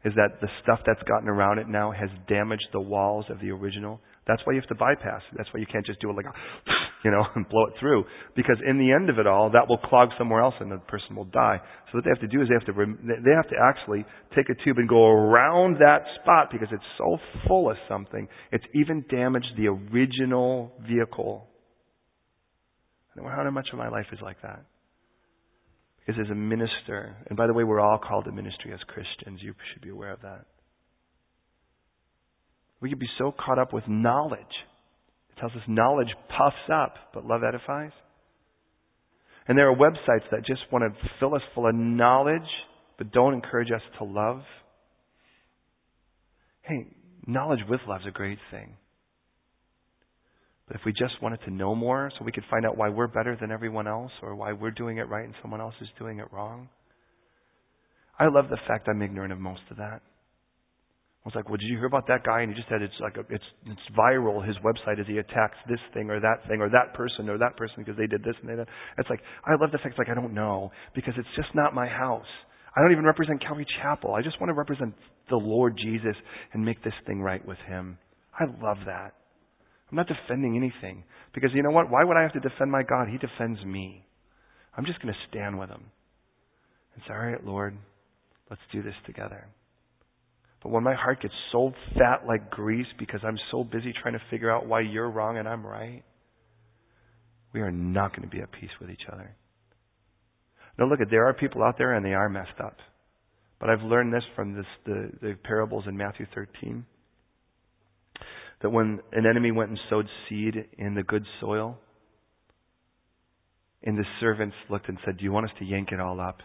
is that the stuff that's gotten around it now has damaged the walls of the original. That's why you have to bypass. That's why you can't just do it like, a, *laughs* you know, *laughs* and blow it through. Because in the end of it all, that will clog somewhere else and the person will die. So what they have to do is they have to, they have to actually take a tube and go around that spot because it's so full of something. It's even damaged the original vehicle. I know how much of my life is like that is as a minister. And by the way, we're all called to ministry as Christians. You should be aware of that. We could be so caught up with knowledge. It tells us knowledge puffs up, but love edifies. And there are websites that just want to fill us full of knowledge, but don't encourage us to love. Hey, knowledge with love is a great thing. But if we just wanted to know more so we could find out why we're better than everyone else or why we're doing it right and someone else is doing it wrong, I love the fact I'm ignorant of most of that. I was like, well, did you hear about that guy? And he just said it's like a, it's it's viral. His website as he attacks this thing or that thing or that person or that person because they did this and they did. That. It's like I love the fact it's like I don't know because it's just not my house. I don't even represent Calvary Chapel. I just want to represent the Lord Jesus and make this thing right with Him. I love that. I'm not defending anything because you know what? Why would I have to defend my God? He defends me. I'm just going to stand with Him and say, all right, Lord, let's do this together. But when my heart gets so fat like grease because I'm so busy trying to figure out why you're wrong and I'm right, we are not going to be at peace with each other. Now look at there are people out there and they are messed up. But I've learned this from this, the, the parables in Matthew 13. That when an enemy went and sowed seed in the good soil, and the servants looked and said, Do you want us to yank it all up?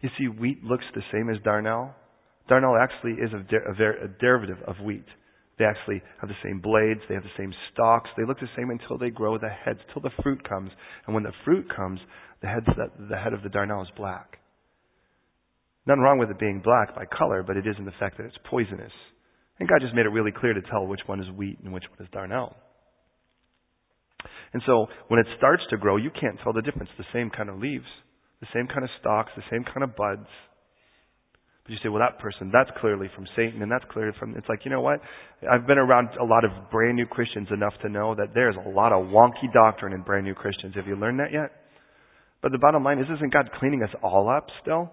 You see, wheat looks the same as darnel. Darnel actually is a, derivative of wheat. They actually have the same blades, they have the same stalks, they look the same until they grow the heads, till the fruit comes. And when the fruit comes, the, heads the head of the darnel is black. Nothing wrong with it being black by color, but it is in the fact that it's poisonous. And God just made it really clear to tell which one is wheat and which one is darnel. And so when it starts to grow, you can't tell the difference. The same kind of leaves, the same kind of stalks, the same kind of buds. But you say, well, that person, that's clearly from Satan, and that's clearly from, it's like, you know what? I've been around a lot of brand new Christians enough to know that there's a lot of wonky doctrine in brand new Christians. Have you learned that yet? But the bottom line is, isn't God cleaning us all up still?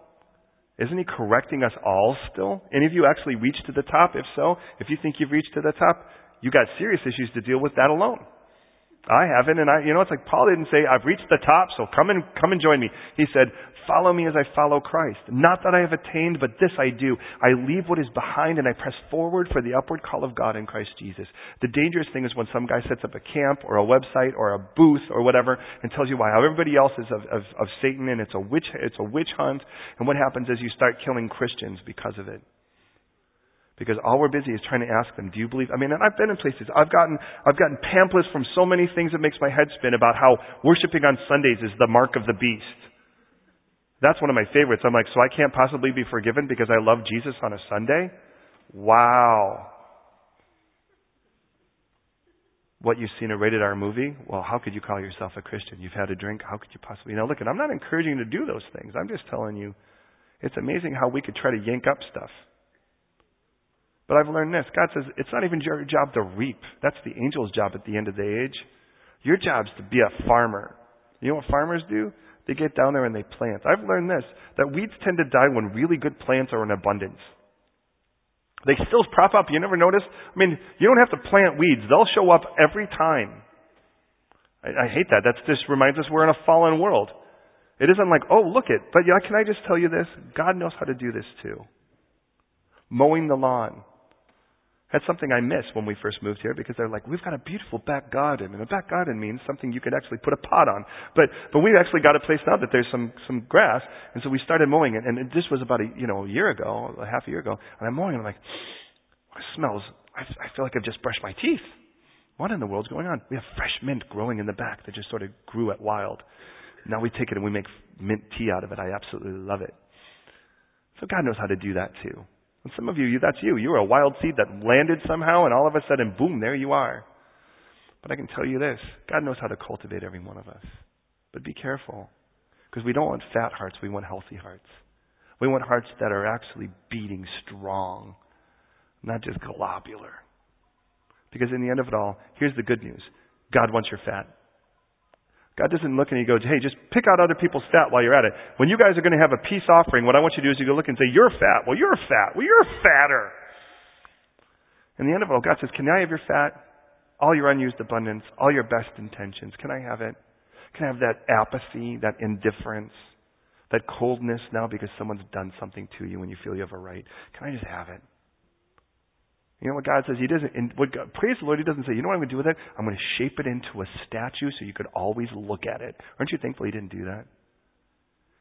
Isn't He correcting us all still? Any of you actually reached to the top? If so, if you think you've reached to the top, you got serious issues to deal with that alone. I haven't, and I, you know, it's like Paul didn't say, I've reached the top, so come and, come and join me. He said, follow me as I follow Christ. Not that I have attained, but this I do. I leave what is behind and I press forward for the upward call of God in Christ Jesus. The dangerous thing is when some guy sets up a camp or a website or a booth or whatever and tells you why everybody else is of, of, of Satan and it's a witch, it's a witch hunt. And what happens is you start killing Christians because of it. Because all we're busy is trying to ask them, do you believe? I mean, and I've been in places. I've gotten, I've gotten pamphlets from so many things that makes my head spin about how worshiping on Sundays is the mark of the beast. That's one of my favorites. I'm like, so I can't possibly be forgiven because I love Jesus on a Sunday? Wow. What you've seen a rated R movie? Well, how could you call yourself a Christian? You've had a drink? How could you possibly? Now look, and I'm not encouraging you to do those things. I'm just telling you, it's amazing how we could try to yank up stuff. But I've learned this. God says it's not even your job to reap. That's the angel's job at the end of the age. Your job's to be a farmer. You know what farmers do? They get down there and they plant. I've learned this, that weeds tend to die when really good plants are in abundance. They still prop up. You never notice? I mean, you don't have to plant weeds. They'll show up every time. I, I hate that. That just reminds us we're in a fallen world. It isn't like, oh, look it. But yeah, can I just tell you this? God knows how to do this too. Mowing the lawn. That's something I missed when we first moved here because they're like, we've got a beautiful back garden. And a back garden means something you could actually put a pot on. But, but we've actually got a place now that there's some, some grass. And so we started mowing it. And this was about a, you know, a year ago, a half a year ago. And I'm mowing and I'm like, it smells, I, I feel like I've just brushed my teeth. What in the world's going on? We have fresh mint growing in the back that just sort of grew at wild. Now we take it and we make mint tea out of it. I absolutely love it. So God knows how to do that too. And some of you, that's you. You were a wild seed that landed somehow, and all of a sudden, boom, there you are. But I can tell you this God knows how to cultivate every one of us. But be careful, because we don't want fat hearts, we want healthy hearts. We want hearts that are actually beating strong, not just globular. Because in the end of it all, here's the good news God wants your fat. God doesn't look and he goes, hey, just pick out other people's fat while you're at it. When you guys are going to have a peace offering, what I want you to do is you go look and say, you're fat. Well, you're fat. Well, you're fatter. In the end of it all, God says, can I have your fat? All your unused abundance, all your best intentions. Can I have it? Can I have that apathy, that indifference, that coldness now because someone's done something to you and you feel you have a right? Can I just have it? You know what God says? He doesn't, and what God, praise the Lord, He doesn't say, you know what I'm going to do with it? I'm going to shape it into a statue so you could always look at it. Aren't you thankful He didn't do that?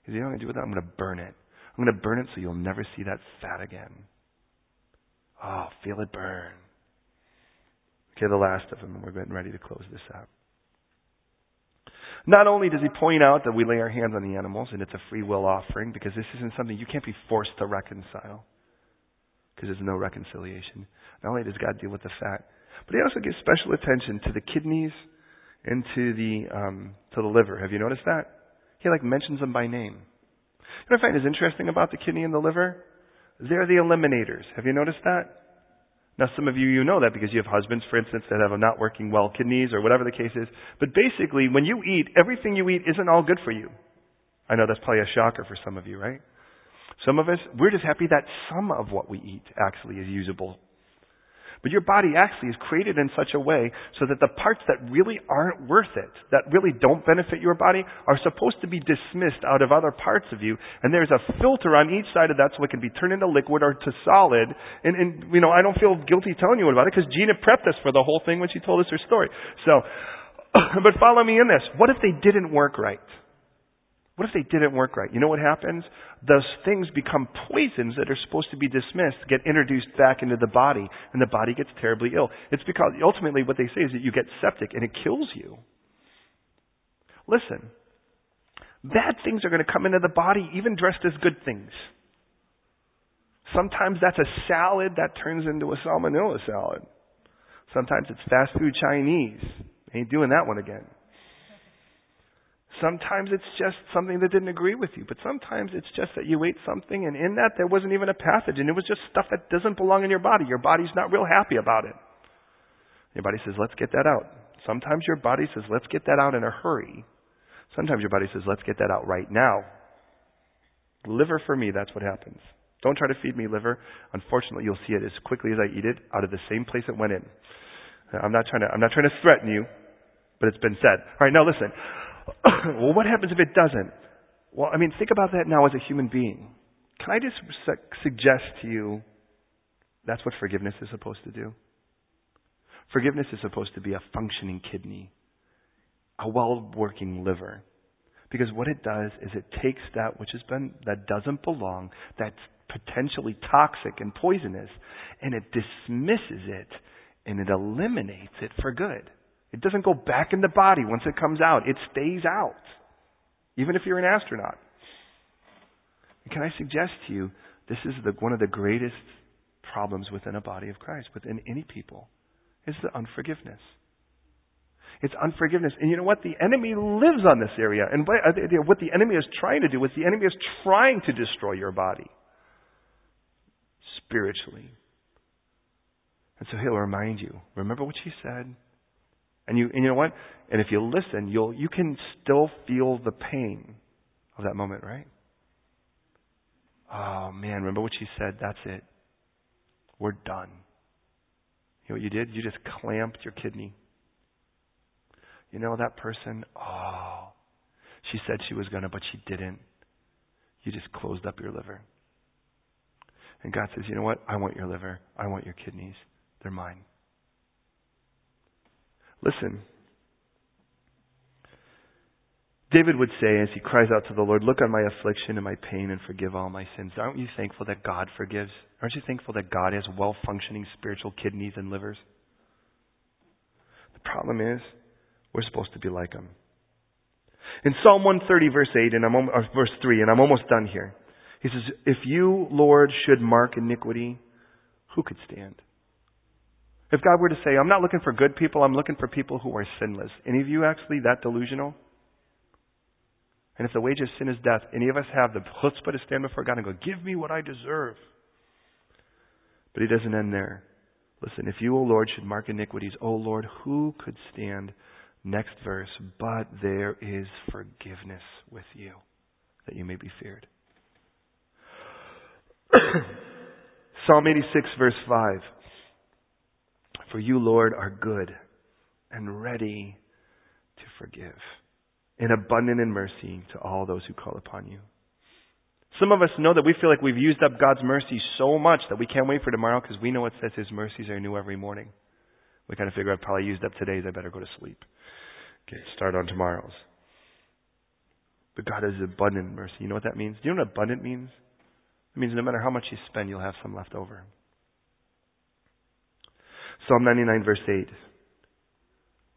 He you know what I'm going to do with it? I'm going to burn it. I'm going to burn it so you'll never see that fat again. Oh, feel it burn. Okay, the last of them, and we're getting ready to close this out. Not only does he point out that we lay our hands on the animals and it's a free will offering because this isn't something you can't be forced to reconcile because there's no reconciliation. Not only does God deal with the fat, but he also gives special attention to the kidneys and to the um, to the liver. Have you noticed that? He like mentions them by name. What I find is interesting about the kidney and the liver? They're the eliminators. Have you noticed that? Now, some of you, you know that because you have husbands, for instance, that have not working well kidneys or whatever the case is. But basically, when you eat, everything you eat isn't all good for you. I know that's probably a shocker for some of you, right? Some of us, we're just happy that some of what we eat actually is usable but your body actually is created in such a way so that the parts that really aren't worth it, that really don't benefit your body, are supposed to be dismissed out of other parts of you. And there's a filter on each side of that so it can be turned into liquid or to solid. And, and you know, I don't feel guilty telling you about it because Gina prepped us for the whole thing when she told us her story. So, *coughs* but follow me in this. What if they didn't work right? What if they didn't work right? You know what happens? Those things become poisons that are supposed to be dismissed, get introduced back into the body, and the body gets terribly ill. It's because ultimately what they say is that you get septic and it kills you. Listen, bad things are going to come into the body even dressed as good things. Sometimes that's a salad that turns into a salmonella salad. Sometimes it's fast food Chinese. Ain't doing that one again. Sometimes it's just something that didn't agree with you, but sometimes it's just that you ate something and in that there wasn't even a pathogen. It was just stuff that doesn't belong in your body. Your body's not real happy about it. Your body says, let's get that out. Sometimes your body says, let's get that out in a hurry. Sometimes your body says, let's get that out right now. Liver for me, that's what happens. Don't try to feed me liver. Unfortunately, you'll see it as quickly as I eat it out of the same place it went in. I'm not trying to, I'm not trying to threaten you, but it's been said. All right, now listen. *coughs* well, what happens if it doesn't? Well, I mean, think about that now as a human being. Can I just su- suggest to you that's what forgiveness is supposed to do? Forgiveness is supposed to be a functioning kidney, a well-working liver. Because what it does is it takes that which has been, that doesn't belong, that's potentially toxic and poisonous, and it dismisses it and it eliminates it for good. It doesn't go back in the body once it comes out. It stays out. Even if you're an astronaut. And can I suggest to you, this is the, one of the greatest problems within a body of Christ, within any people, is the unforgiveness. It's unforgiveness. And you know what? The enemy lives on this area. And uh, what the enemy is trying to do is the enemy is trying to destroy your body spiritually. And so he'll remind you remember what she said? And you, and you know what? And if you listen, you'll, you can still feel the pain of that moment, right? Oh man, remember what she said? That's it. We're done. You know what you did? You just clamped your kidney. You know that person? Oh, she said she was going to, but she didn't. You just closed up your liver. And God says, you know what? I want your liver. I want your kidneys. They're mine. Listen. David would say as he cries out to the Lord, Look on my affliction and my pain and forgive all my sins. Aren't you thankful that God forgives? Aren't you thankful that God has well functioning spiritual kidneys and livers? The problem is, we're supposed to be like Him. In Psalm 130, verse 8, and I'm, verse 3, and I'm almost done here. He says, If you, Lord, should mark iniquity, who could stand? If God were to say, I'm not looking for good people, I'm looking for people who are sinless. Any of you actually that delusional? And if the wage of sin is death, any of us have the chutzpah to stand before God and go, Give me what I deserve. But he doesn't end there. Listen, if you, O Lord, should mark iniquities, O Lord, who could stand? Next verse, but there is forgiveness with you, that you may be feared. *clears throat* Psalm 86, verse 5. For you, Lord, are good and ready to forgive and abundant in mercy to all those who call upon you. Some of us know that we feel like we've used up God's mercy so much that we can't wait for tomorrow because we know it says His mercies are new every morning. We kind of figure I've probably used up today's, I better go to sleep. Okay, start on tomorrow's. But God is abundant mercy. You know what that means? Do you know what abundant means? It means no matter how much you spend, you'll have some left over. Psalm 99, verse 8.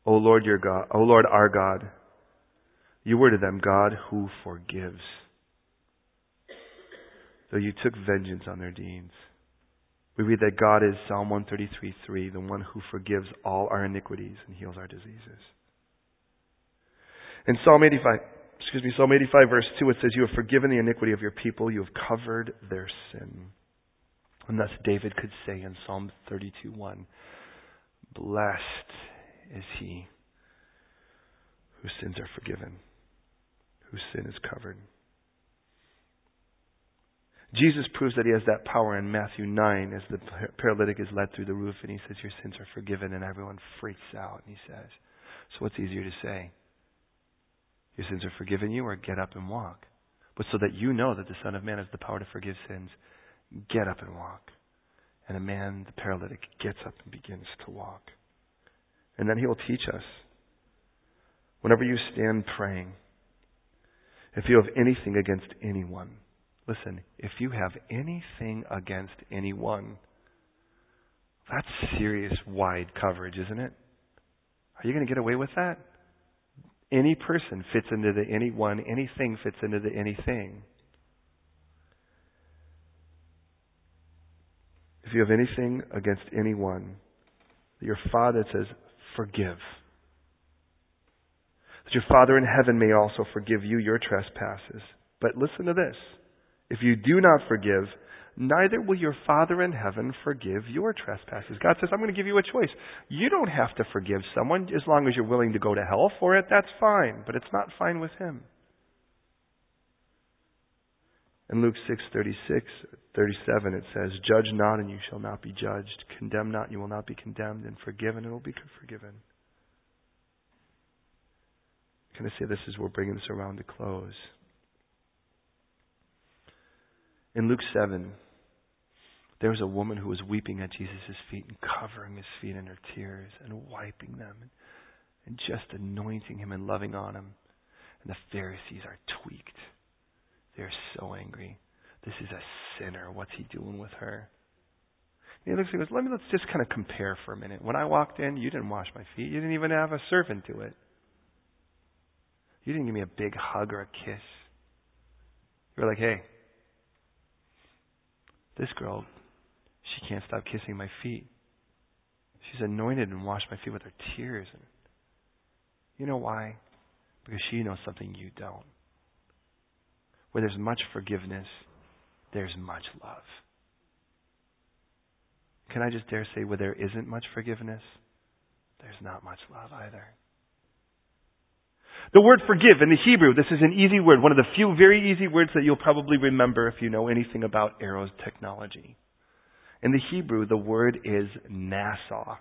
O Lord your God, O Lord our God, you were to them God who forgives. Though you took vengeance on their deeds. We read that God is Psalm 133:3, the one who forgives all our iniquities and heals our diseases. In Psalm 85, excuse me, Psalm 85 verse 2, it says, You have forgiven the iniquity of your people, you have covered their sin. And thus David could say in Psalm 32:1, Blessed is he whose sins are forgiven, whose sin is covered. Jesus proves that he has that power in Matthew 9 as the paralytic is led through the roof and he says, Your sins are forgiven, and everyone freaks out. And he says, So what's easier to say? Your sins are forgiven you, or get up and walk? But so that you know that the Son of Man has the power to forgive sins, get up and walk. And a man, the paralytic, gets up and begins to walk. And then he will teach us. Whenever you stand praying, if you have anything against anyone, listen, if you have anything against anyone, that's serious wide coverage, isn't it? Are you going to get away with that? Any person fits into the anyone, anything fits into the anything. If you have anything against anyone, your Father says, forgive. That your Father in heaven may also forgive you your trespasses. But listen to this. If you do not forgive, neither will your Father in heaven forgive your trespasses. God says, I'm going to give you a choice. You don't have to forgive someone as long as you're willing to go to hell for it. That's fine. But it's not fine with Him. In Luke 6:36, 37 it says, "Judge not and you shall not be judged; condemn not and you will not be condemned; and forgive and it will be forgiven." Can I say this as we're bringing this around to close? In Luke 7, there was a woman who was weeping at Jesus' feet and covering his feet in her tears and wiping them and, and just anointing him and loving on him. And the Pharisees are tweaked. They're so angry. This is a sinner. What's he doing with her? And he looks and goes, Let me let's just kind of compare for a minute. When I walked in, you didn't wash my feet. You didn't even have a servant do it. You didn't give me a big hug or a kiss. You were like, hey, this girl, she can't stop kissing my feet. She's anointed and washed my feet with her tears. And you know why? Because she knows something you don't. Where there's much forgiveness, there's much love. Can I just dare say, where there isn't much forgiveness, there's not much love either. The word forgive in the Hebrew, this is an easy word, one of the few very easy words that you'll probably remember if you know anything about Arrow's technology. In the Hebrew, the word is nasa.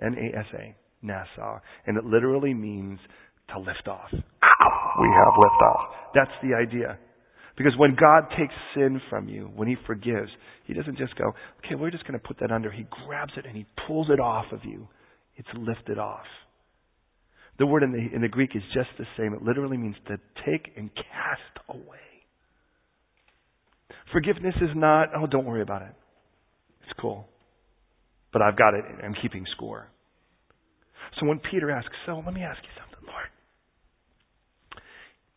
N-A-S-A. Nasa. And it literally means to lift off. We have lift off. That's the idea. Because when God takes sin from you, when He forgives, He doesn't just go, okay, we're just going to put that under. He grabs it and He pulls it off of you. It's lifted off. The word in the, in the Greek is just the same. It literally means to take and cast away. Forgiveness is not, oh, don't worry about it. It's cool. But I've got it. I'm keeping score. So when Peter asks, so let me ask you something.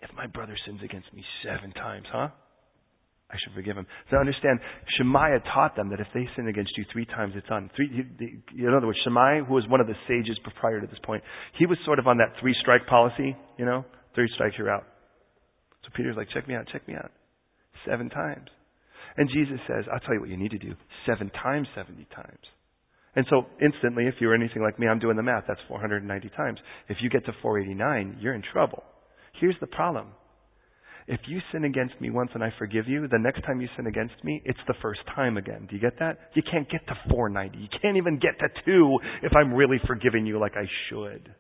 If my brother sins against me seven times, huh? I should forgive him. So understand, Shemaiah taught them that if they sin against you three times, it's on. Three, in other words, Shemaiah, who was one of the sages prior to this point, he was sort of on that three strike policy, you know? Three strikes, you're out. So Peter's like, check me out, check me out. Seven times. And Jesus says, I'll tell you what you need to do. Seven times, 70 times. And so instantly, if you're anything like me, I'm doing the math. That's 490 times. If you get to 489, you're in trouble. Here's the problem. If you sin against me once and I forgive you, the next time you sin against me, it's the first time again. Do you get that? You can't get to 490. You can't even get to 2 if I'm really forgiving you like I should.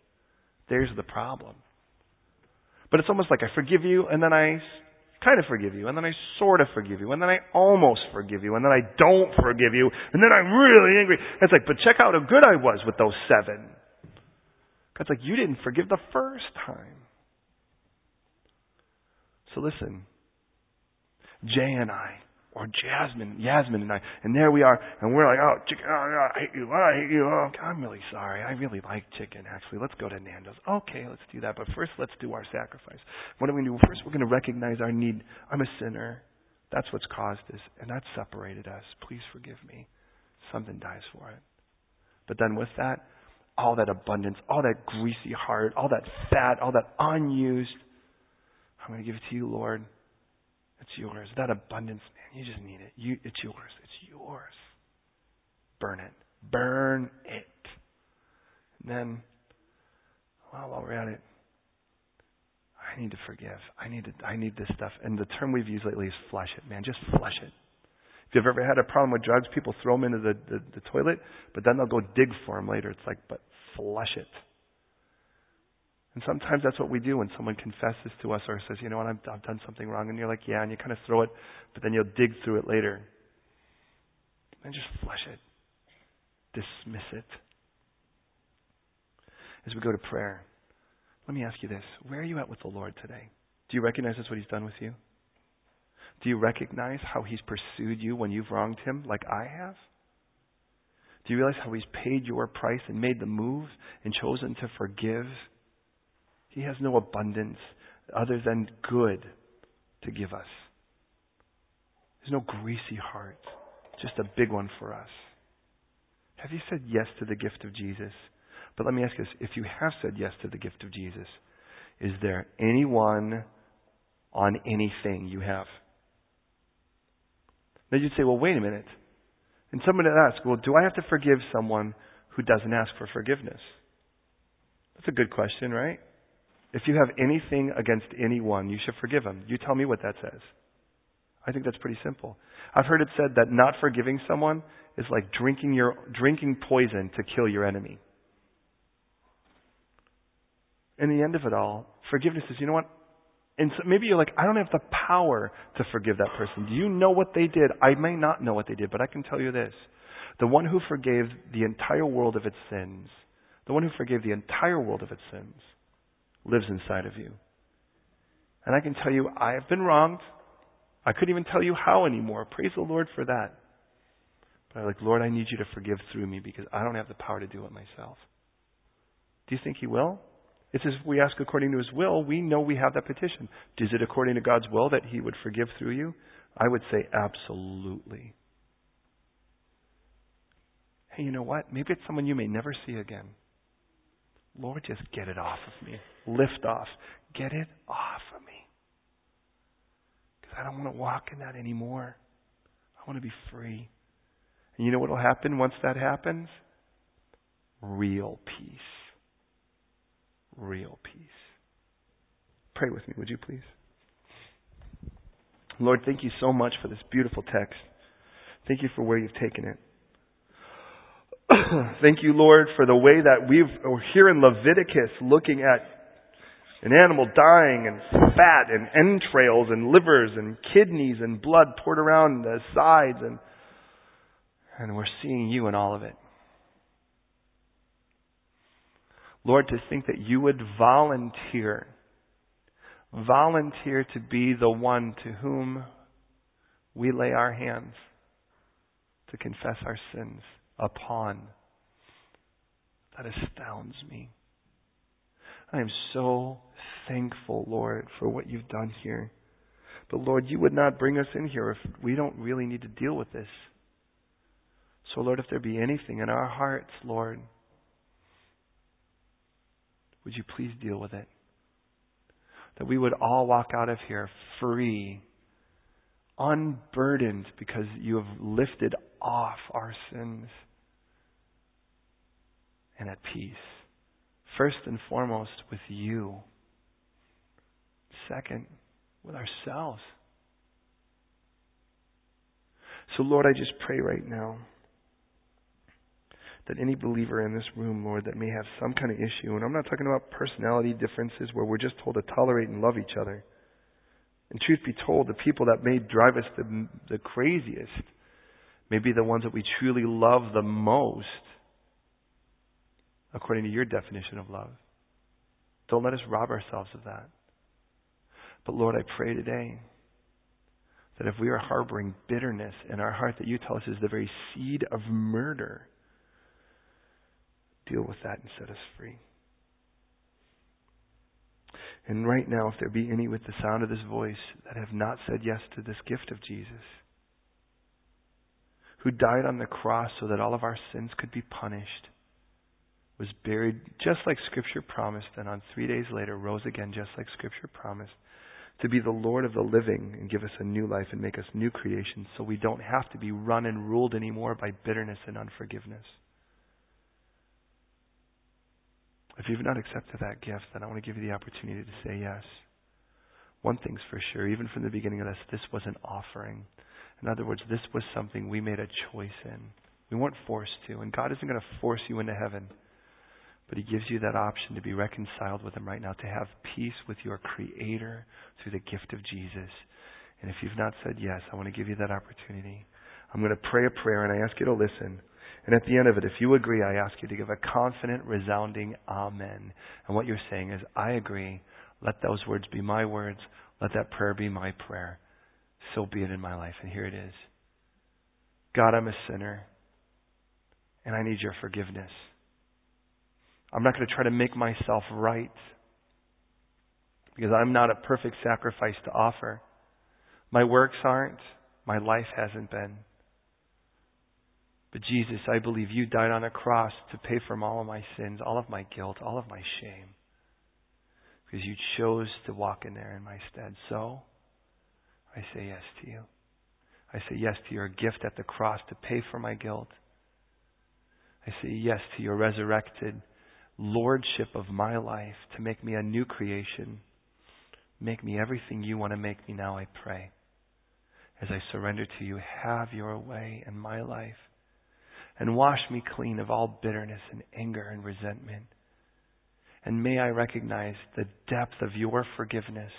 There's the problem. But it's almost like I forgive you and then I kind of forgive you and then I sort of forgive you and then I almost forgive you and then I don't forgive you and then I'm really angry. It's like, but check out how good I was with those seven. God's like, you didn't forgive the first time. So listen, Jay and I, or Jasmine, Yasmin and I, and there we are, and we're like, oh, chicken, oh, oh, I hate you, I hate you, oh, I'm really sorry, I really like chicken, actually, let's go to Nando's. Okay, let's do that, but first let's do our sacrifice. What are we going to do? First we're going to recognize our need. I'm a sinner. That's what's caused this, and that's separated us. Please forgive me. Something dies for it. But then with that, all that abundance, all that greasy heart, all that fat, all that unused, I'm going to give it to you, Lord. It's yours. That abundance, man, you just need it. You, it's yours. It's yours. Burn it. Burn it. And then, well, while we're at it, I need to forgive. I need to, I need this stuff. And the term we've used lately is flush it, man. Just flush it. If you've ever had a problem with drugs, people throw them into the, the, the toilet, but then they'll go dig for them later. It's like, but flush it. And sometimes that's what we do when someone confesses to us or says, you know what, I've, I've done something wrong. And you're like, yeah, and you kind of throw it, but then you'll dig through it later. And just flush it. Dismiss it. As we go to prayer, let me ask you this. Where are you at with the Lord today? Do you recognize that's what He's done with you? Do you recognize how He's pursued you when you've wronged Him like I have? Do you realize how He's paid your price and made the move and chosen to forgive he has no abundance other than good to give us. There's no greasy heart, just a big one for us. Have you said yes to the gift of Jesus? But let me ask you this if you have said yes to the gift of Jesus, is there anyone on anything you have? Then you'd say, well, wait a minute. And someone would ask, well, do I have to forgive someone who doesn't ask for forgiveness? That's a good question, right? If you have anything against anyone, you should forgive them. You tell me what that says. I think that's pretty simple. I've heard it said that not forgiving someone is like drinking your drinking poison to kill your enemy. In the end of it all, forgiveness is, you know what? And so maybe you're like, I don't have the power to forgive that person. Do you know what they did? I may not know what they did, but I can tell you this. The one who forgave the entire world of its sins, the one who forgave the entire world of its sins, lives inside of you. And I can tell you, I have been wronged. I couldn't even tell you how anymore. Praise the Lord for that. But I'm like, Lord, I need you to forgive through me because I don't have the power to do it myself. Do you think He will? It's as if we ask according to His will, we know we have that petition. Is it according to God's will that He would forgive through you? I would say absolutely. Hey, you know what? Maybe it's someone you may never see again. Lord, just get it off of me. Lift off. Get it off of me. Because I don't want to walk in that anymore. I want to be free. And you know what will happen once that happens? Real peace. Real peace. Pray with me, would you please? Lord, thank you so much for this beautiful text. Thank you for where you've taken it. *coughs* Thank you, Lord, for the way that we've, we're here in Leviticus looking at an animal dying and fat and entrails and livers and kidneys and blood poured around the sides and, and we're seeing you in all of it. Lord, to think that you would volunteer, volunteer to be the one to whom we lay our hands to confess our sins upon. That astounds me. I am so thankful, Lord, for what you've done here. But Lord, you would not bring us in here if we don't really need to deal with this. So, Lord, if there be anything in our hearts, Lord, would you please deal with it? That we would all walk out of here free, unburdened, because you have lifted off our sins and at peace. First and foremost, with you. Second, with ourselves. So, Lord, I just pray right now that any believer in this room, Lord, that may have some kind of issue, and I'm not talking about personality differences where we're just told to tolerate and love each other. And truth be told, the people that may drive us the, the craziest may be the ones that we truly love the most according to your definition of love. Don't let us rob ourselves of that. But Lord, I pray today That if we are harboring bitterness in our heart that you tell us is the very seed of murder, deal with that and set us free. And right now, if there be any with the sound of this voice that have not said yes to this gift of Jesus, who died on the cross so that all of our sins could be punished, was buried just like Scripture promised, and on three days later rose again just like Scripture promised, to be the Lord of the living and give us a new life and make us new creations so we don't have to be run and ruled anymore by bitterness and unforgiveness. If you've not accepted that gift, then I want to give you the opportunity to say yes. One thing's for sure, even from the beginning of this, this was an offering. In other words, this was something we made a choice in. We weren't forced to, and God isn't going to force you into heaven. But He gives you that option to be reconciled with Him right now, to have peace with your Creator through the gift of Jesus. And if you've not said yes, I want to give you that opportunity. I'm going to pray a prayer, and I ask you to listen. And at the end of it, if you agree, I ask you to give a confident, resounding Amen. And what you're saying is, I agree. Let those words be my words. Let that prayer be my prayer. So be it in my life. And here it is God, I'm a sinner, and I need your forgiveness. I'm not going to try to make myself right because I'm not a perfect sacrifice to offer. My works aren't, my life hasn't been. But Jesus, I believe you died on a cross to pay for all of my sins, all of my guilt, all of my shame. Because you chose to walk in there in my stead. So, I say yes to you. I say yes to your gift at the cross to pay for my guilt. I say yes to your resurrected lordship of my life to make me a new creation. Make me everything you want to make me now, I pray. As I surrender to you, have your way in my life and wash me clean of all bitterness and anger and resentment. And may I recognize the depth of your forgiveness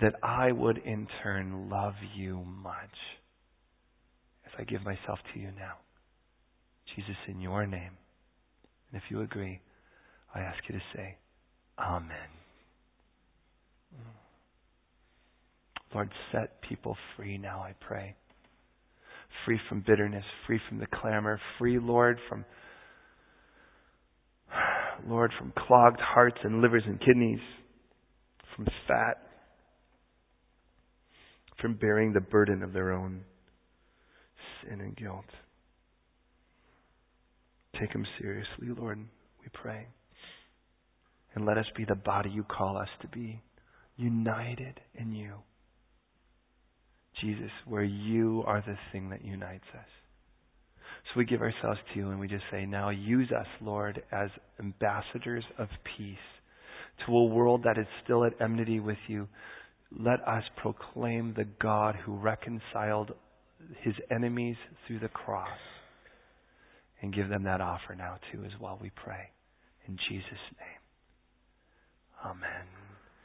that I would in turn love you much as I give myself to you now. Jesus, in your name. And if you agree, I ask you to say, Amen. Lord, set people free now, I pray free from bitterness, free from the clamor, free, Lord, from Lord, from clogged hearts and livers and kidneys, from fat, from bearing the burden of their own sin and guilt. Take them seriously, Lord, we pray. And let us be the body you call us to be, united in you. Jesus, where you are the thing that unites us. So we give ourselves to you and we just say, now use us, Lord, as ambassadors of peace to a world that is still at enmity with you. Let us proclaim the God who reconciled his enemies through the cross and give them that offer now too as well, we pray. In Jesus' name. Amen.